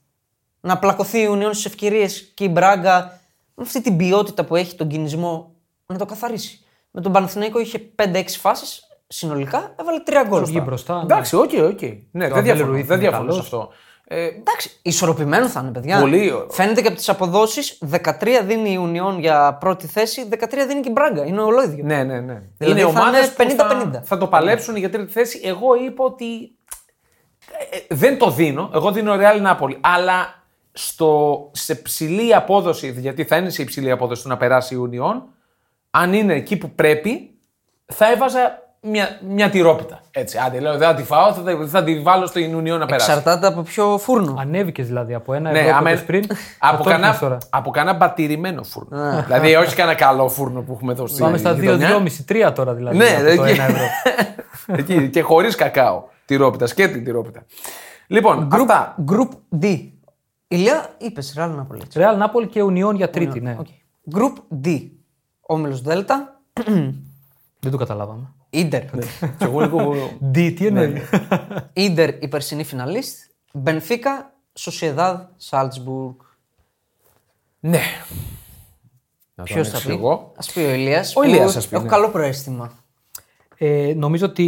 Να πλακωθεί η Union στις ευκαιρίες και η Μπράγκα με αυτή την ποιότητα που έχει τον κυνισμό να το καθαρίσει. Με τον Παναθηναϊκό είχε 5-6 φάσεις συνολικά, έβαλε 3 γκολ. Βγει μπροστά. ναι. Εντάξει, ok, ok. Ναι, δεν Αμπέλ διαφωνώ, Ρουίθ δεν είναι διαφωνώ σε καλός. αυτό. Ε, Εντάξει, ισορροπημένο θα είναι, παιδιά. Πολύ ωραίο. Φαίνεται και από τις αποδόσεις. 13 δίνει η Union για πρώτη θέση, 13 δίνει και η Μπράγκα. Είναι ολόιδιο. ναι, ναι, ναι. Δηλαδή είναι θα ομάδες είναι που θα, 50-50. θα το παλέψουν για τρίτη θέση. Εγώ είπα ότι ε, ε, δεν το δίνω. Εγώ δίνω Real Napoli. Αλλά στο, σε ψηλή απόδοση, γιατί θα είναι σε υψηλή απόδοση του να περάσει η Union, αν είναι εκεί που πρέπει, θα έβαζα μια, μια τυρόπιτα. Έτσι, άντε, λέω, δεν θα τη φάω, θα, τη- θα τη βάλω στην Union να περάσει. Εξαρτάται από ποιο φούρνο. Ανέβηκες δηλαδή από ένα Ναι, ευρώ άμα- που πριν. <laughs> από, θα το έπαιρνες κανένα, τώρα. από κανένα μπατηρημένο φούρνο. δηλαδή, όχι κανένα καλό φούρνο που έχουμε εδώ στην Πάμε στα γειτονιά. 2-2,5-3 τώρα δηλαδή. Ναι, από το εκεί. 1 ευρώ. <laughs> Εκεί, και χωρίς κακάο. Τυρόπιτα, σκέτη τυρόπιτα. Λοιπόν, αυτά. Group D. Ηλία, είπες Real Napoli. έτσι. Real Napoli και Union για τρίτη, ναι. Οκ. Group D. Όμιλος Δέλτα. Δεν το καταλάβαμε. Ιντερ. Και εγώ λίγο. <laughs> D, τι εννοείς; Ιντερ η περσινή φιναλίστ. Μπενφίκα, Σοσιεδάδ, Σάλτσμπουργκ. ναι. Να το Ποιο θα ανοίξω πει; εγώ. Α πει ο Ηλίας. Ο Ηλίας ας πει, Έχω ναι. καλό προαίσθημα. Ε, νομίζω ότι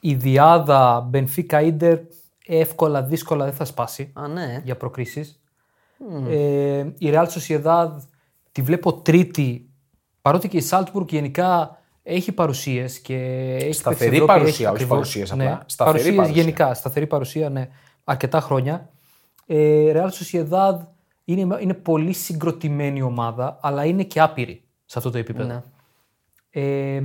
η διάδα Μπενφίκα Ίντερ εύκολα, δύσκολα δεν θα σπάσει Α, ναι. για προκρίσεις. Ε, η Real Sociedad τη βλέπω τρίτη, παρότι και η Salzburg γενικά έχει παρουσίες και έχει Σταθερή παίξει Ευρώπη, παρουσία, έχει όχι ακριβώς- παρουσίες απλά. Ναι, Σταθερή παρουσίες παρουσία. γενικά, σταθερή παρουσία, ναι, αρκετά χρόνια. Ε, Real Sociedad είναι, είναι πολύ συγκροτημένη ομάδα, αλλά είναι και άπειρη σε αυτό το επίπεδο. Ναι. Ε,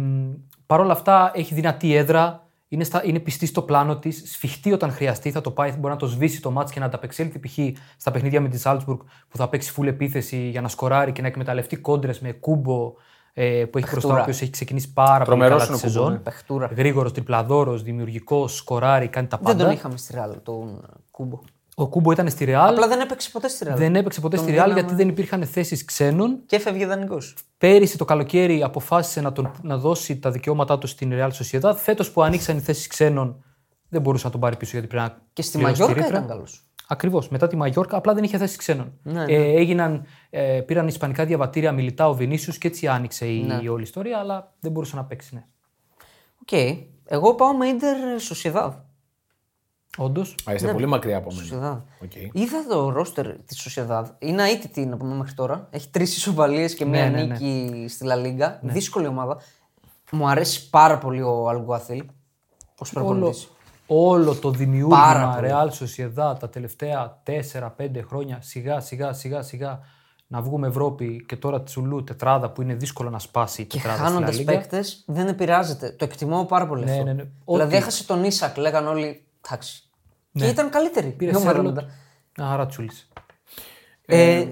Παρ' όλα αυτά έχει δυνατή έδρα, είναι, στα, είναι πιστή στο πλάνο της, σφιχτή όταν χρειαστεί, θα το πάει, μπορεί να το σβήσει το μάτς και να ανταπεξέλθει π.χ. στα παιχνίδια με τη Salzburg που θα παίξει full επίθεση για να σκοράρει και να εκμεταλλευτεί κόντρες με κούμπο ε, που έχει μπροστά, ο οποίος έχει ξεκινήσει πάρα Τρομερός πολύ καλά τη είναι ο Κούμπο, σεζόν. ναι. Παιχτούρα. Γρήγορος, τριπλαδόρος, δημιουργικός, σκοράρει, κάνει τα Δεν πάντα. τον είχαμε στη Real τον Κούμπο. Ο Κούμπο ήταν στη Real, Απλά δεν έπαιξε ποτέ στη Real. δεν έπαιξε ποτέ Τον στη Real δίναμε- γιατί δεν υπήρχαν θέσεις ξένων Και έφευγε δανεικός. Πέρυσι το καλοκαίρι αποφάσισε να, τον, να δώσει τα δικαιώματά του στην Real Sociedad. Φέτος που ανοίξαν οι θέσεις ξένων, δεν μπορούσε να τον πάρει πίσω γιατί πρέπει να. Και στη πληρώσει τη Μαγιόρκα ρήτρα. ήταν καλός. Ακριβώς. Μετά τη Μαγιόρκα απλά δεν είχε θέση ξένων. Ναι, Ε, έγιναν, ε, πήραν ισπανικά διαβατήρια Μιλιτάο Βινίσιους και έτσι άνοιξε η, Ναι. η όλη ιστορία, αλλά δεν μπορούσε να παίξει. Ναι. Οκ. Εγώ πάω με Ιντερ Σοσιεδάδ. Όντως. Α, είστε πολύ μακριά από μένα. Σοσιεδάδ. Οκ. Είδα το ρόστερ της Σοσιεδάδ. Είναι αήττητη να πούμε μέχρι τώρα. Έχει τρεις ισοπαλίες και μία Ναι, ναι, ναι. νίκη στη Λα Λίγκα. Δύσκολη ομάδα. Μου αρέσει πάρα πολύ ο Αλγκουάθιλ ως Όλο, προπονητής. Όλο το Πάρα δημιούργημα πολύ. Real Sociedad τα τελευταία 4-5 χρόνια σιγά σιγά σιγά σιγά να βγούμε Ευρώπη και τώρα Τσουλού τετράδα που είναι δύσκολο να σπάσει η Και τετράδα στη χάνοντας Λα Λίγκα. παίκτες δεν επηρεάζεται. Το εκτιμώ πάρα πολύ Ναι, αυτό. ναι, ναι. Δηλαδή Ό,τι- έχασε τον Ίσακ, λέγαν όλοι. Εντάξει. Και ήταν καλύτερη. Πήρε η ομάδα Σέρλοτ. μετά. Άρα Τσούλης. Ε,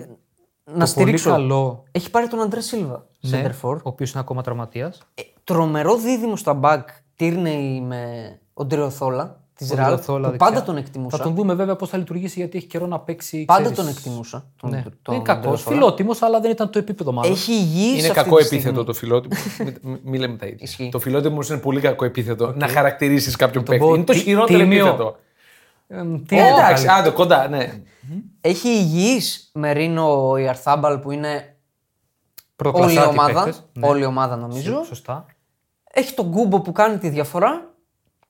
να Το στηρίξω. Πολύ καλό, Έχει πάρει τον Αντρέ Σίλβα. ναι, Center for. ο οποίος είναι ακόμα τραυματίας. Ε, τρομερό δίδυμο στα back Τύρνεϊ με ο Ντριοθόλα της Ρεάλ. Που πάντα τον εκτιμούσα. Θα τον δούμε βέβαια πώς θα λειτουργήσει γιατί έχει καιρό να παίξει. Πάντα ξέρεις, τον εκτιμούσα. Τον, Ναι. τον δεν είναι κακός. Ντριοθόλα. Φιλότιμος, αλλά δεν ήταν το επίπεδο μάλλον. Έχει υγιή Είναι κακό επίθετο το φιλότιμο. Μην- μην- Μην λέμε τα ίδια. Ισχύει. Το φιλότιμο είναι πολύ κακό επίθετο. Να χαρακτηρίσεις κάποιον το παίκτη. πω Είναι το τι- χειρότερο τίμιο. επίθετο. Ε, τι Ε, να το Εντάξει, κάνει. άντε κοντά, ναι. Έχει υγιής Μερίνο Ιαρθάμπαλ που είναι όλη η Προκλασσάτη ομάδα. παίκτες. Ναι. Όλη η ομάδα νομίζω. Σωστά. Έχει τον Κούμπο που κάνει τη διαφορά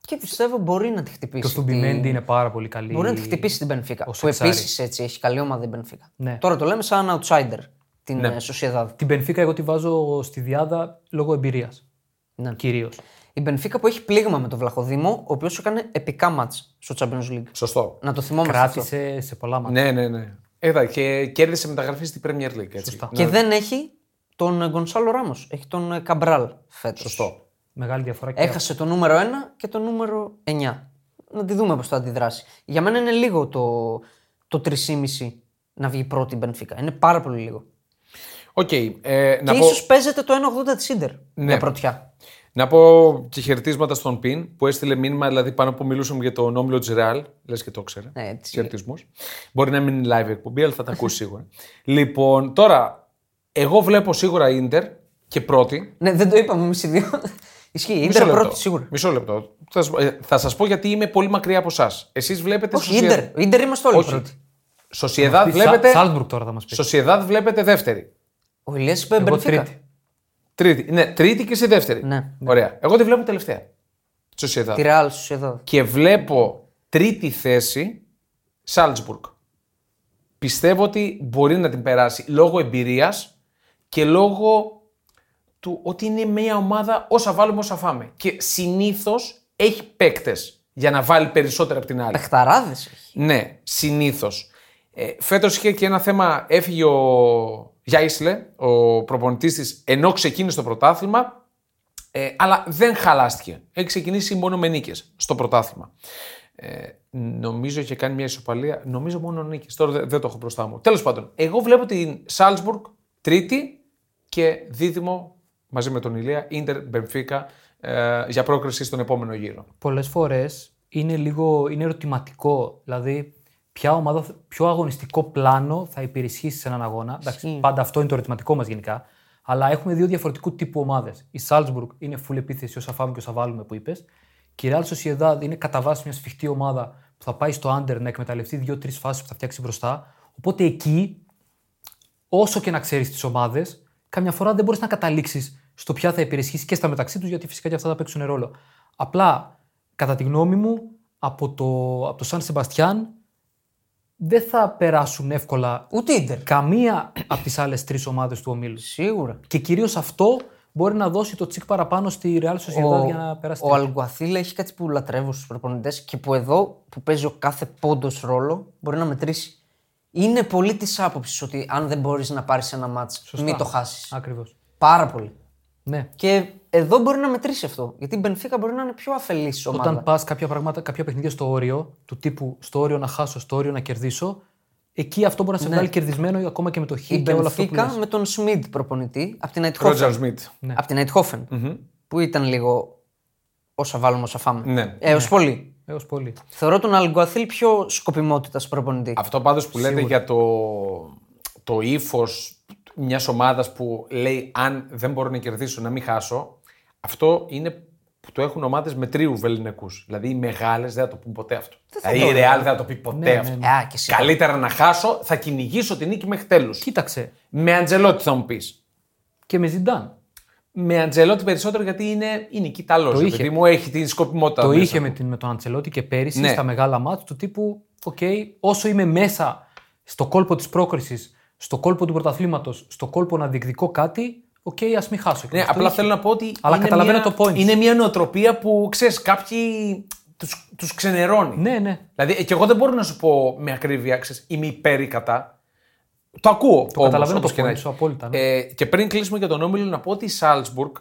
και πιστεύω μπορεί να τη χτυπήσει. Και ο Στουμπιμέντι είναι πάρα πολύ καλή. Μπορεί να τη χτυπήσει την Πενφύκα. ως Που εξάρι. επίσης έτσι έχει καλή ομάδα η Πενφύκα. Ναι. Τώρα το λέμε σαν outsider την Ναι. ναι. Sociedad. Την Πενφύκα εγώ τη βάζω στη διάδα λόγω εμπειρίας. Ναι. Κυρίως. Η Μπενφίκα που έχει πλήγμα με τον Βλαχοδήμο, ο οποίος έκανε επικά μάτς στο Champions League. Σωστό. Να το θυμόμαστε αυτό. Κράτησε σε πολλά μάτια. Ναι, ναι, ναι. Έδα, και κέρδισε μεταγραφή στην Premier League. Έτσι. Σωστά. Και δεν έχει τον Γκονσάλο Ράμο. Έχει τον Καμπράλ φέτος. Σωστό. Μεγάλη διαφορά. Και Έχασε το νούμερο 1 και το νούμερο 9. Να τη δούμε πώς θα αντιδράσει. Για μένα είναι λίγο το, το 3,5 να βγει πρώτη η Μπενφίκα. Είναι πάρα πολύ λίγο. Οκ. ε, να, και πω, ίσως παίζεται το 1,80 της Ιντερ. Ναι. Για πρωτιά. να πω και χαιρετίσματα στον Πιν που έστειλε μήνυμα δηλαδή πάνω που μιλούσαμε για τον όμιλο της Ρεάλ. Λες και το ήξερε. Ναι, έτσι. Χαιρετισμούς. Μπορεί να μην είναι live εκπομπή, αλλά θα τα ακούσει σίγουρα. <laughs> λοιπόν, τώρα, εγώ βλέπω σίγουρα Ιντερ και πρώτη. Ναι, δεν το είπαμε εμείς οι δύο. Ισχύει. Η Μισό Ιντερ λεπτό. πρώτη σίγουρα. Μισό λεπτό. Θα, σας- ε, θα σας πω γιατί είμαι πολύ μακριά από εσάς. Εσείς βλέπετε. Όχι, Ιντερ. Ιντερ είμαστε όλοι Όχι. πρώτοι. Σοσιεδάδ βλέπετε. Σάλτσμπουργκ τώρα θα μας πει. Σοσιεδάδ βλέπετε δεύτερη. Ο Ηλία είπε Εγώ Μπενφίκα. τρίτη. Τρίτη. Ναι, τρίτη και εσύ δεύτερη. Ναι. Ωραία. Εγώ τη βλέπω τελευταία. Σοσιεδάδ. Τη Ρεάλ Sociedad. Και βλέπω τρίτη θέση Σάλτσμπουργκ. Πιστεύω ότι μπορεί να την περάσει λόγω εμπειρίας και λόγω του ότι είναι μια ομάδα όσα βάλουμε όσα φάμε. Και συνήθως έχει παίκτες για να βάλει περισσότερα από την άλλη. Πεχταράδε έχει. Ναι, συνήθως. Ε, Φέτος είχε και ένα θέμα, έφυγε ο Γιάισλε, ο προπονητής της, ενώ ξεκίνησε το πρωτάθλημα, ε, αλλά δεν χαλάστηκε. Έχει ξεκινήσει μόνο με νίκες στο πρωτάθλημα. Ε, νομίζω είχε κάνει μια ισοπαλία. Νομίζω μόνο νίκες. Τώρα δεν, δεν το έχω μπροστά μου. Τέλος πάντων, εγώ βλέπω την Σάλτσμπουργκ τρίτη και δίδυμο μαζί με τον Ηλία, Ιντερ Μπεμφίκα ε, για πρόκριση στον επόμενο γύρο. Πολλές φορές είναι λίγο είναι ερωτηματικό. Δηλαδή, ποια ομάδα, ποιο αγωνιστικό πλάνο θα υπερισχύσει σε έναν αγώνα. Εντάξει, πάντα αυτό είναι το ερωτηματικό μας γενικά. Αλλά έχουμε δύο διαφορετικού τύπου ομάδες. Η Salzburg είναι full επίθεση, όσα φάμε και όσα βάλουμε που είπες. Και η Real Sociedad είναι κατά βάση μια σφιχτή ομάδα που θα πάει στο under να εκμεταλλευτεί δύο-τρεις φάσεις που θα φτιάξει μπροστά. Οπότε εκεί, όσο και να ξέρεις τις ομάδες, καμιά φορά δεν μπορείς να καταλήξεις στο ποια θα υπερισχύσει και στα μεταξύ τους, γιατί φυσικά και αυτά θα παίξουν ρόλο. Απλά, κατά τη γνώμη μου, από το, από το Σαν Σεμπαστιάν δεν θα περάσουν εύκολα Ούτε Ιντερ. καμία από τις άλλες τρεις ομάδες του ομίλου. Σίγουρα. Και κυρίως αυτό μπορεί να δώσει το τσικ παραπάνω στη Real Sociedad Ο, για να περάσει. ο τρίτη. Αλγκουαθίλ έχει κάτι που λατρεύω στους προπονητές και που εδώ που παίζει ο κάθε πόντος ρόλο μπορεί να μετρήσει. Είναι πολύ της άποψης ότι αν δεν μπορείς να πάρεις ένα μάτς, μην το χάσεις. Ακριβώς. Πάρα πολύ. Ναι. Και εδώ μπορεί να μετρήσει αυτό. Γιατί η Μπενφίκα μπορεί να είναι πιο αφελής ομάδα. Όταν πας κάποια, πράγματα, κάποια παιχνίδια στο όριο, του τύπου στο όριο να χάσω, στο όριο να κερδίσω, εκεί αυτό μπορεί να σε βγάλει κερδισμένο ή ακόμα και με το χ Ναι. η και όλο αυτό που Μπενφίκα λες. με τον Σμιντ προπονητή από την Ρότζαρ Αιτχόφεν. Σμιτ. Από την Αιτχόφεν. Που ήταν λίγο όσα βάλουμε, όσα φάμε. Ναι. Έως πολύ. Έως πολύ. Θεωρώ τον Αλγκουαθίλ πιο σκοπιμότητας προπονητή. Αυτό πάντως που λέτε για το, το ύφος μιας ομάδας που λέει αν δεν μπορώ να κερδίσω να μην χάσω, αυτό είναι που το έχουν ομάδες μετρίου βεληνεκούς. Δηλαδή οι μεγάλες δεν θα το πούν ποτέ αυτό. Δηλαδή η Real δεν θα το πει ποτέ αυτό. ναι. Α, και εσύ. Καλύτερα να χάσω, θα κυνηγήσω την νίκη μέχρι τέλους. Κοίταξε. Με Αντσελότι θα μου πεις. Και με Ζιντάν. Με Αντσελότι περισσότερο γιατί είναι, είναι Ιταλός. Το είχε. Επειδή μου έχει την σκοπιμότητα. Το μέσα. είχε με, την, με τον Αντσελότι και πέρυσι Ναι. στα μεγάλα ματς του τύπου, οκ, όσο είμαι μέσα στο κόλπο της πρόκρισης, στο κόλπο του πρωταθλήματος, στο κόλπο να διεκδικώ κάτι, οκ, ας μην χάσω. Και Ναι, αυτό απλά είχε. θέλω να πω ότι. Αλλά είναι καταλαβαίνω μια, το point. Είναι μια νοοτροπία που ξέρεις, κάποιοι τους, τους ξενερώνει. Ναι, ναι. Δηλαδή, και εγώ δεν μπορώ να σου πω με ακρίβεια, ξέρεις, είμαι υπέρ ή κατά. Το ακούω. Το καταλαβαίνω το point σου απόλυτα, ναι. Ε, και πριν κλείσουμε για τον Όμιλο, να πω ότι η Σάλτσμπουργκ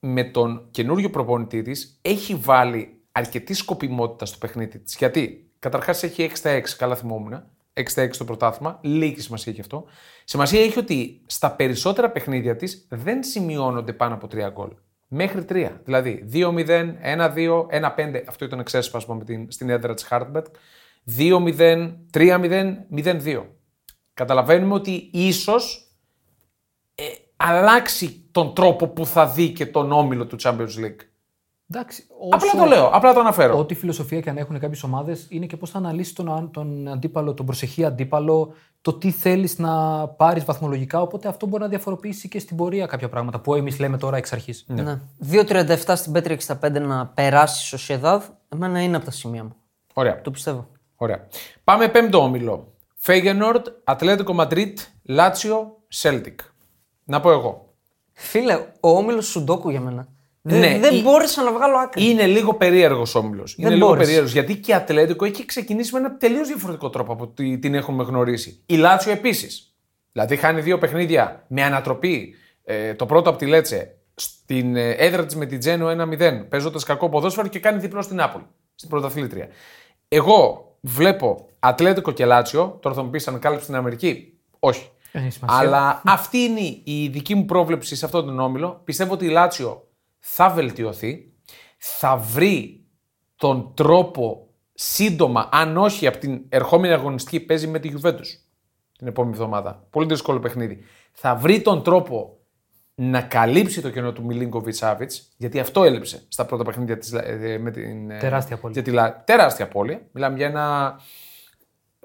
με τον καινούριο προπονητή της έχει βάλει αρκετή σκοπιμότητα στο παιχνίδι της. Γιατί καταρχάς έχει 6 στα 6, καλά θυμόμουν. 6 στα 6 στο πρωτάθλημα, λίγη σημασία έχει αυτό. Σημασία έχει ότι στα περισσότερα παιχνίδια της δεν σημειώνονται πάνω από 3 γκολ. Μέχρι 3. Δηλαδή 2-0, 1-2, 1-5. Αυτό ήταν ξέσπασμα με την, στην έδρα της Χάρτμπετ. 2-0, 3-0, 0-2. Καταλαβαίνουμε ότι ίσως ε, αλλάξει τον τρόπο που θα δει και τον όμιλο του Champions League. Εντάξει, Απλά το λέω, απλά το αναφέρω. Ό,τι φιλοσοφία και αν έχουν κάποιες ομάδες είναι και πώς θα αναλύσει τον, τον αντίπαλο, τον προσεχή αντίπαλο, το τι θέλεις να πάρεις βαθμολογικά. Οπότε αυτό μπορεί να διαφοροποιήσει και στην πορεία κάποια πράγματα που εμείς λέμε τώρα εξ αρχής. Ναι. 2.37 στην Bet365 να περάσει η Σοσιεδάδ, εμένα είναι από τα σημεία μου. Ωραία. Το πιστεύω. Ωραία. Πάμε πέμπτο όμιλο. Φέγενορντ, Ατλέτικο Μαντρίτ, Λάτσιο, Σέλτικ. Να πω εγώ. Φίλε, ο όμιλος Σουντόκου για μένα. Ναι, δεν δεν η- μπόρεσα να βγάλω άκρη. Είναι λίγο περίεργος όμιλος. Είναι λίγο μπόρεσε. περίεργος γιατί και η Ατλέτικο έχει ξεκινήσει με ένα τελείως διαφορετικό τρόπο από ό,τι την έχουμε γνωρίσει. Η Λάτσιο επίσης. Δηλαδή χάνει δύο παιχνίδια με ανατροπή. Ε, το πρώτο από τη Λέτσε στην ε, έδρα της με την Τζένο 1-0, παίζοντας κακό ποδόσφαιρο και κάνει διπλό στην Νάπολη, στην πρωταθλήτρια. Εγώ βλέπω Ατλέτικο και Λάτσιο. Τώρα θα μου πεις αν κάλυψε την Αμερική. Όχι. Έχει σημασία. Αλλά αυτή είναι η δική μου πρόβλεψη σε αυτόν τον όμιλο. Πιστεύω ότι η Λάτσιο θα βελτιωθεί, θα βρει τον τρόπο σύντομα, αν όχι από την ερχόμενη αγωνιστική, παίζει με τη Juventus την επόμενη εβδομάδα. Πολύ δύσκολο παιχνίδι. Θα βρει τον τρόπο να καλύψει το κενό του Μιλίνκοβιτ Σάβιτ, γιατί αυτό έλειψε στα πρώτα παιχνίδια της, ε, με την. ε, Τεράστια απώλεια. για τη Λα- τεράστια απώλεια. Μιλάμε για ένα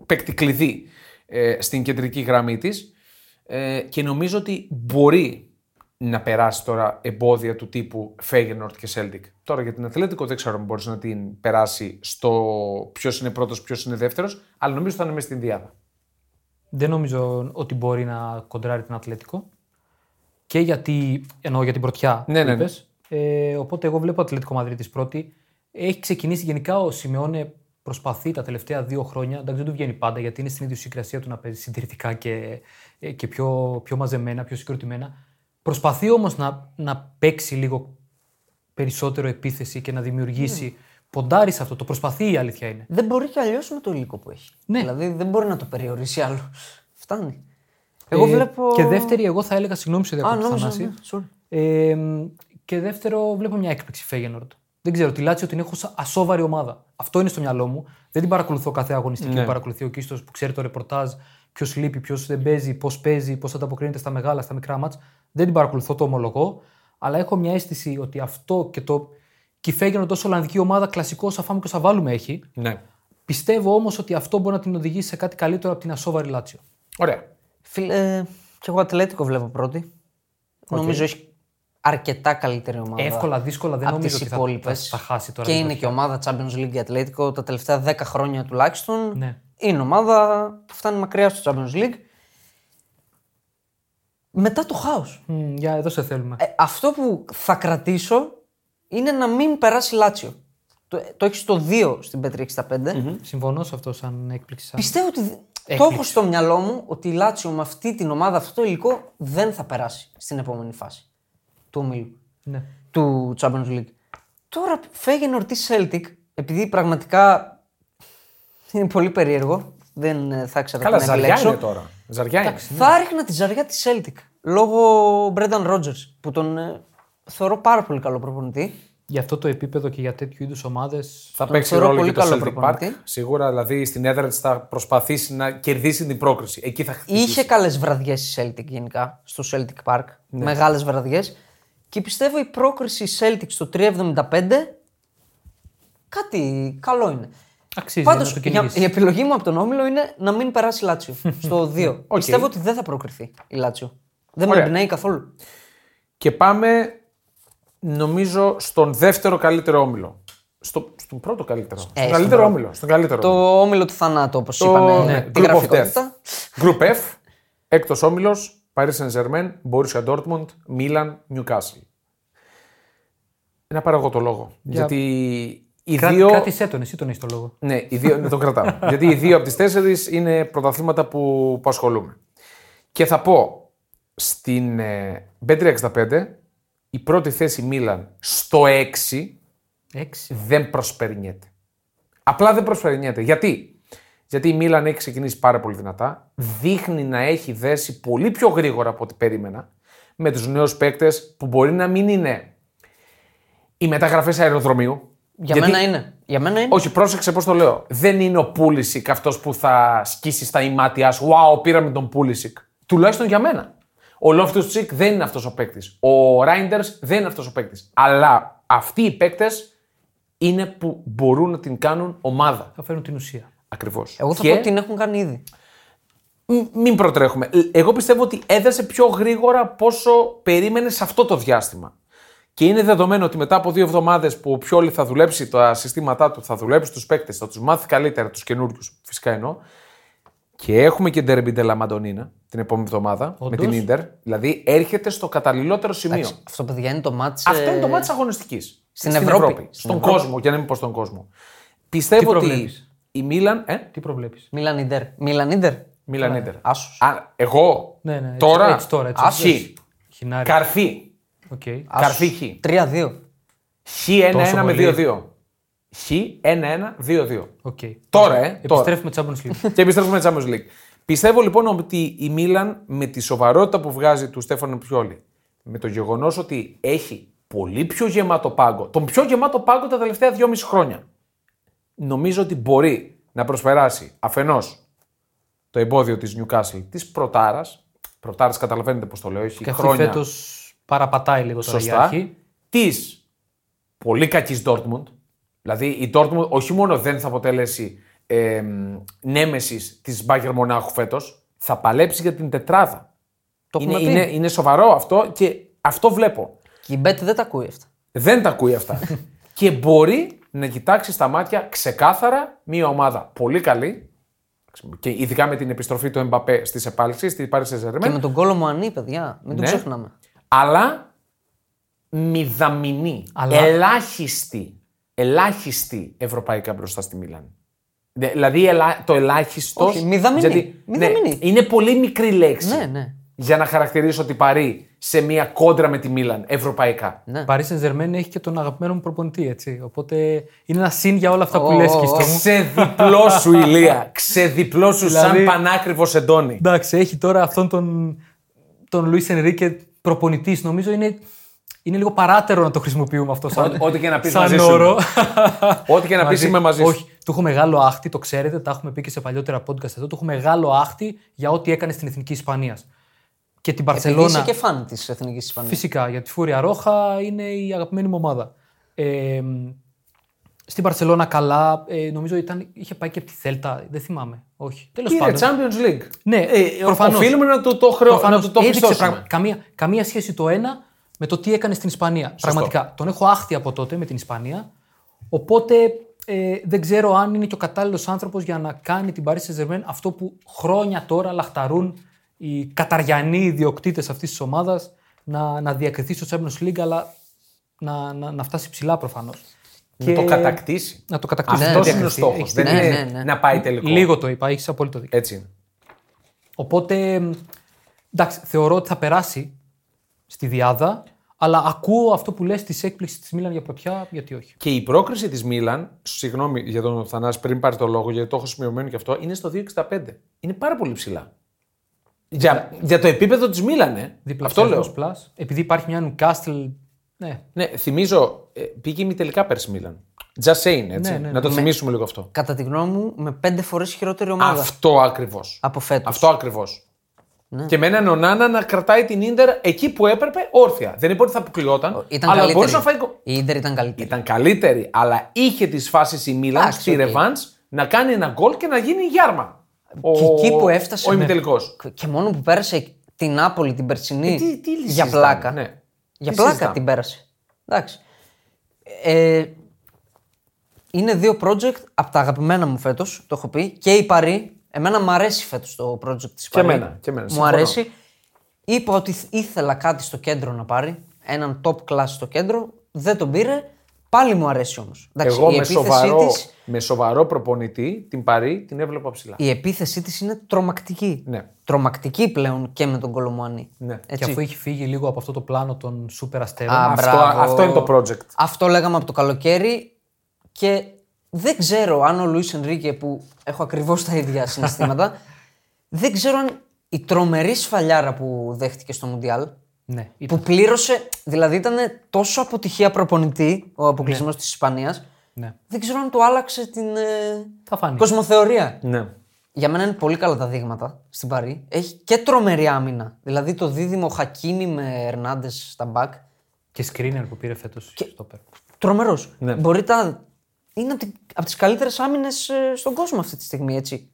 παίκτη κλειδί ε, στην κεντρική γραμμή της. Ε, και νομίζω ότι μπορεί να περάσει τώρα εμπόδια του τύπου Φέγενορτ και Celtic. Τώρα για την Αθλέτικο δεν ξέρω αν μπορείς να την περάσει στο ποιος είναι πρώτος, ποιος είναι δεύτερος, αλλά νομίζω θα είναι μέσα στην διάδα. Δεν νομίζω ότι μπορεί να κοντράρει την Ατλέτικο. Και γιατί. εννοώ για την πρωτιά Ναι, που ναι, ναι. είπες. Ε, οπότε εγώ βλέπω Ατλέτικο Μαδρίτης πρώτη. Έχει ξεκινήσει γενικά ο Σιμεώνε προσπαθεί τα τελευταία δύο χρόνια. Εντάξει, δεν του βγαίνει πάντα γιατί είναι στην ιδιοσυγκρασία του να παίζει συντηρητικά και, ε, και πιο, πιο μαζεμένα, πιο συγκροτημένα. Προσπαθεί όμως να, να παίξει λίγο περισσότερο επίθεση και να δημιουργήσει. Ναι. Ποντάρει σε αυτό. Το προσπαθεί η αλήθεια είναι. Δεν μπορεί κι αλλιώς με το υλικό που έχει. Ναι. Δηλαδή δεν μπορεί να το περιορίσει άλλο. Φτάνει. Εγώ Ε, βλέπω. Και δεύτερη, εγώ θα έλεγα, συγγνώμη σε Α, διακόπτω, νόμιζα. Θανάση. ναι, sorry. Ε, μ, και δεύτερο, βλέπω μια έκπληξη Φέγενορντ. Δεν ξέρω, τη Λάτσιο την έχω σαν ασόβαρη ομάδα. Αυτό είναι στο μυαλό μου. Δεν την παρακολουθώ κάθε αγωνιστική Ναι. που παρακολουθεί ο Κίστος που ξέρει το ρεπορτάζ, ποιος λείπει, ποιος δεν παίζει, πώς παίζει, πώς ανταποκρίνεται στα μεγάλα, στα μικρά μάτς. Δεν την παρακολουθώ, το ομολογώ. Αλλά έχω μια αίσθηση ότι αυτό και το. Και η Φέγενορντ ω Ολλανδική ομάδα, κλασικό, σαν φάμε και όσα βάλουμε έχει. Ναι. Πιστεύω όμως ότι αυτό μπορεί να την οδηγήσει σε κάτι καλύτερο από την ασόβαρη Λάτσιο. Ωραία. Φίλε, κι εγώ Ατλέτικο βλέπω πρώτη. Νομίζω έχει αρκετά καλύτερη ομάδα. Εύκολα, δύσκολα, δεν από νομίζω τις ότι θα, υπόλοιπες. θα, θα χάσει τώρα. Και την είναι και ομάδα Champions League η Ατλέτικο τα τελευταία 10 χρόνια τουλάχιστον. Ναι. Είναι ομάδα που φτάνει μακριά στο Champions League. Μετά το χάος. Μμ, για εδώ σε θέλουμε. Ε, αυτό που θα κρατήσω είναι να μην περάσει Λάτσιο. Το, το έχεις στο 2 στην Πέτρη 65. Συμφωνώ σε αυτό σαν έκπληξη. Σαν... Πιστεύω ότι. Το Έκπληξη. έχω στο μυαλό μου ότι η Λάτσιο με αυτή την ομάδα, αυτό το υλικό δεν θα περάσει στην επόμενη φάση του ομίλου. Ναι. του Champions League. Τώρα φέγαινε ορτή Celtic, επειδή πραγματικά είναι πολύ περίεργο. Δεν ε, θα ήξερα Καλά, τι να ζαριά επιλέξω. είναι τώρα. Ζαριά είναι. Θα ρίχνα τη ζαριά της Celtic. Λόγω Brendan Rodgers, που τον ε, θεωρώ πάρα πολύ καλό προπονητή. Για αυτό το επίπεδο και για τέτοιου είδους ομάδες. Θα Τον παίξει θεωρώ ρόλο πολύ και το καλό Celtic Park. προπονητή. Σίγουρα, δηλαδή στην έδρα της θα προσπαθήσει να κερδίσει την πρόκριση. Εκεί θα χτυπήσει. Είχε καλές βραδιές η Celtic γενικά στο Celtic Park. Ναι. Μεγάλες βραδιές. Και πιστεύω η πρόκριση Celtic στο 3,75 κάτι καλό είναι. Αξίζει Πάντως, να το κυνηγήσεις. η επιλογή μου από τον Όμιλο είναι να μην περάσει η Λάτσιο <laughs> στο 2. Πιστεύω ότι δεν θα προκριθεί η Λάτσιο. Δεν Ωραία. με εμπνέει καθόλου. Και πάμε, νομίζω, στον δεύτερο καλύτερο όμιλο. Στο, στον πρώτο καλύτερο. στον στον καλύτερο πρώτο. όμιλο. Στον καλύτερο Το όμιλο. Όμιλο του θανάτου, όπως Το είπανε ναι, την Group of γραφικότητα. Death. Group F, έκτος όμιλος, Paris Saint Germain, Borussia Dortmund, Milan, Newcastle. Να πάρω εγώ το λόγο. Γιατί οι Κρά, δύο. Κράτησέ τον, εσύ τον έχεις το λόγο. Ναι, οι δύο, ναι, <laughs> τον κρατάω. Γιατί οι δύο από τις τέσσερις είναι πρωταθλήματα που, που ασχολούμαι. Και θα πω στην ε, Bet365 η πρώτη θέση Μίλαν στο 6 Έξι. δεν προσπερνιέται. Απλά δεν προσπερνιέται. Γιατί; Γιατί η Μίλαν έχει ξεκινήσει πάρα πολύ δυνατά. Δείχνει να έχει δέσει πολύ πιο γρήγορα από ό,τι περίμενα με τους νέους παίκτες που μπορεί να μην είναι οι μεταγραφές αεροδρομίου. Για Γιατί- μένα είναι. Για μένα είναι. Όχι, πρόσεξε πώς το λέω. Δεν είναι ο Πούλησικ αυτός που θα σκίσει στα ημάτια σου. Wow, πήραμε τον Πούλησικ. Τουλάχιστον για μένα. Ο Λόφτου Τσικ δεν είναι αυτός ο παίκτης. Ο Ράιντερ δεν είναι αυτός ο παίκτης. Αλλά αυτοί οι παίκτες είναι που μπορούν να την κάνουν ομάδα. Θα φέρουν την ουσία. Ακριβώς. Εγώ θα πω ότι την έχουν κάνει ήδη. Μην προτρέχουμε. Εγώ πιστεύω ότι έδεσε πιο γρήγορα πόσο περίμενες σε αυτό το διάστημα. Και είναι δεδομένο ότι μετά από δύο εβδομάδες που ο Πιόλη θα δουλέψει τα συστήματά του, θα δουλέψει τους παίκτες, θα τους μάθει καλύτερα τους καινούριους, φυσικά εννοώ. Και έχουμε και Ντερμπι Ντελα Μαντονίνα την επόμενη εβδομάδα με Όντως. την ντερ. Δηλαδή έρχεται στο καταλληλότερο σημείο. Αυτό παιδιά είναι το μάτς... Αυτό ε, είναι το μάτι αγωνιστικής. στην Ευρώπη. Στην Στον Ευρώπη. κόσμο, για να μην πω στον κόσμο. Πιστεύω ότι προβλέπεις; η Μίλαν. Ε, Τι προβλέπεις; Μίλαν Ιντερ. Μίλαν Ιντερ; Μίλαν Ίντερ. Άσος. Α, εγώ; Ναι, ναι, έτσι- τώρα; έτσι τώρα, έτσι. Χ. Χινάρι. Καρφί. Οκ. Καρφί Χ. 3-2. Χ 1-1 Τόσο με πολύ. 2-2. Χ 1-1-2-2. Οκ. Τώρα, ε. Τώρα. Επιστρέφουμε Champions League. <laughs> και επιστρέφουμε Champions League. Πιστεύω λοιπόν ότι η Μίλαν με τη σοβαρότητα που βγάζει του Στέφανο Πιόλι, με το γεγονός ότι έχει πολύ πιο γεμάτο πάγκο, τον πιο γεμάτο πάγκο τα τελευταία 2,5 χρόνια, νομίζω ότι μπορεί να προσπεράσει αφενός το εμπόδιο της Newcastle της Προτάρας. Προτάρας, καταλαβαίνετε πώς το λέω, έχει Και αυτή χρόνια. φέτος παραπατάει λίγο τώρα για Σωστά. αρχή. Της πολύ κακής Dortmund. Δηλαδή η Dortmund όχι μόνο δεν θα αποτελέσει ε, νέμεσης της Bayern Μονάχου φέτος, θα παλέψει για την τετράδα. Το Είναι, έχουμε πει. είναι, είναι σοβαρό αυτό και αυτό βλέπω. Και η Bet δεν τα ακούει αυτά. Δεν τα ακούει αυτά. <laughs> και μπορεί να κοιτάξει στα μάτια ξεκάθαρα μια ομάδα πολύ καλή. Και ειδικά με την επιστροφή του Εμπαπέ στις επάλξεις, στη Paris Saint-Germain. Και με τον κόλο μου ανή, παιδιά. Μην το Ναι. ξεχνάμε. Αλλά μηδαμινή, Αλλά- ελάχιστη, ελάχιστη ευρωπαϊκά μπροστά στη Μίλαν. Δε- Δηλαδή ελα- το ελάχιστος. Όχι, μηδαμινή. Μηδαμινή. είναι πολύ μικρή λέξη. Ναι, ναι. Για να χαρακτηρίσω ότι παρεί σε μια κόντρα με τη Μίλαν ευρωπαϊκά. ναι. Paris Saint-Germain έχει και τον αγαπημένο μου προπονητή, έτσι. Οπότε είναι ένα συν για όλα αυτά που Ω, λες ω, Χριστό ω. μου. Ξεδιπλό σου ηλία. Ξεδιπλό σου σαν Δηλαδή- πανάκριβος εντόνι. Εντάξει, έχει τώρα αυτόν τον, τον Λουίς Ενρίκε προπονητής. Νομίζω είναι, είναι λίγο παράτερο να το χρησιμοποιούμε αυτό σαν, Ό- ό,τι και να πεις σαν μαζί σου όρο. είμαι. Ό,τι και να πεις είμαι μαζί σου. Όχι, του έχω μεγάλο άχτη, το ξέρετε, τα έχουμε πει και σε παλιότερα podcast εδώ. Του έχω μεγάλο άχτη για ό,τι έκανε στην εθνική Ισπανίας. Και την Επειδή Παρσελώνα. είσαι και φαν της Εθνικής Ισπανίας. Φυσικά, γιατί η Φούρια Ρόχα είναι η αγαπημένη μου ομάδα. Ε, στην Παρσελώνα καλά, ε, νομίζω ήταν, είχε πάει και από τη Θέλτα, δεν θυμάμαι. Όχι. Τέλος Πήρε πάντων. Champions League. Ναι, ε, προφανώς. οφείλουμε να του το, χρεω... να Προφανώς του το έδειξε πιστώσουμε. πραγμα- καμία, καμία σχέση το ένα με το τι έκανε στην Ισπανία. Πραγματικά. Τον έχω άχτη από τότε με την Ισπανία. Οπότε ε, δεν ξέρω αν είναι και ο κατάλληλος άνθρωπος για να κάνει την Paris Saint-Germain αυτό που χρόνια τώρα λαχταρούν οι καταριανοί ιδιοκτήτες αυτής της ομάδας να, να διακριθεί στο Champions League, αλλά να, να, να φτάσει ψηλά προφανώς. Να το κατακτήσει. Να το κατακτήσει. Ναι, Αυτό ναι, είναι ο ναι, στόχος. έχεις Δεν δίκιο. είναι Ναι, ναι, ναι. να πάει τελικό. Λίγο το είπα, έχεις απόλυτο δίκιο. Έτσι είναι. Οπότε, μ, εντάξει, θεωρώ ότι θα περάσει στη διάδα, αλλά ακούω αυτό που λες της έκπληξης της Μίλαν για πρωτιά, γιατί όχι. Και η πρόκριση της Μίλαν, συγγνώμη για τον Θανάση πριν πάρει το λόγο, γιατί το έχω σημειωμένο και αυτό, είναι στο 2,65. Είναι πάρα πολύ ψηλά. Για, για το επίπεδο της Μίλαν, ε. Αυτό Διπλασιασμός λέω. Plus, επειδή υπάρχει μια Newcastle, ναι, Ναι, θυμίζω, ε, πήγε μη τελικά πέρσι Μίλαν. Just saying, έτσι. Ναι, ναι, να το θυμίσουμε λίγο αυτό. Κατά τη γνώμη μου, με πέντε φορές χειρότερη ομάδα Αυτό ακριβώς. από φέτος. Αυτό ακριβώς. Και με έναν Ονάνα να κρατάει την Ίντερ εκεί που έπρεπε όρθια. Δεν είπε ότι θα αποκλειόταν, Ήταν αλλά καλύτερη. μπορούσε να φάει. γκολ. Η Ιντερ ήταν καλύτερη. Ήταν καλύτερη, αλλά είχε τις φάσεις η Μίλαν Εντάξει, στη οκ. ρεβάνς να κάνει ένα γκολ και να γίνει γιάρμα. Ο, Και εκεί που έφτασε. Ο ναι. ημιτελικός. Και μόνο που πέρασε την Νάπολη την περσινή. Ε, τι- τι λύση για συζητάμε, πλάκα. ναι. Για Τι πλάκα συζητάμε; την πέρασε. Εντάξει. Ε, είναι δύο project από τα αγαπημένα μου φέτος, το έχω πει. Και η Παρή. Εμένα μου αρέσει φέτος το project της Και Παρή. εμένα, και εμένα, Μου συμφωνώ. αρέσει. Είπα ότι ήθελα κάτι στο κέντρο να πάρει. Έναν top class στο κέντρο. Δεν τον πήρε. Πάλι μου αρέσει όμως. Εγώ με σοβαρό, με σοβαρό προπονητή την Παρή την έβλεπα ψηλά. η επίθεσή της είναι τρομακτική. Ναι. Τρομακτική πλέον και με τον Κολομουάνι. Ναι. Και Έτσι. αφού έχει φύγει λίγο από αυτό το πλάνο των σούπερ αστέρων. Α, Αυτό, μπράβο. αυτό είναι το project. Αυτό λέγαμε από το καλοκαίρι και δεν ξέρω αν ο Λουίς Ενρίκε που έχω ακριβώς τα ίδια συναισθήματα, <laughs> δεν ξέρω αν η τρομερή σφαλιάρα που δέχτηκε στο Μουντιάλ, ναι, που πλήρωσε, δηλαδή ήταν τόσο αποτυχία προπονητή ο αποκλεισμός της Ισπανίας, ναι. δεν ξέρω αν του άλλαξε την ε, Θα φανεί. κοσμοθεωρία. Ναι. Για μένα είναι πολύ καλά τα δείγματα στην Παρή. Έχει και τρομερή άμυνα. Δηλαδή το δίδυμο Χακίμι με Ερνάντες στα μπακ. Και Σκρίνιαρ που πήρε φέτος στο πέρα. Τρομερός. Ναι. Μπορεί τα... Είναι από, τη... από τις καλύτερες άμυνες στον κόσμο αυτή τη στιγμή, έτσι.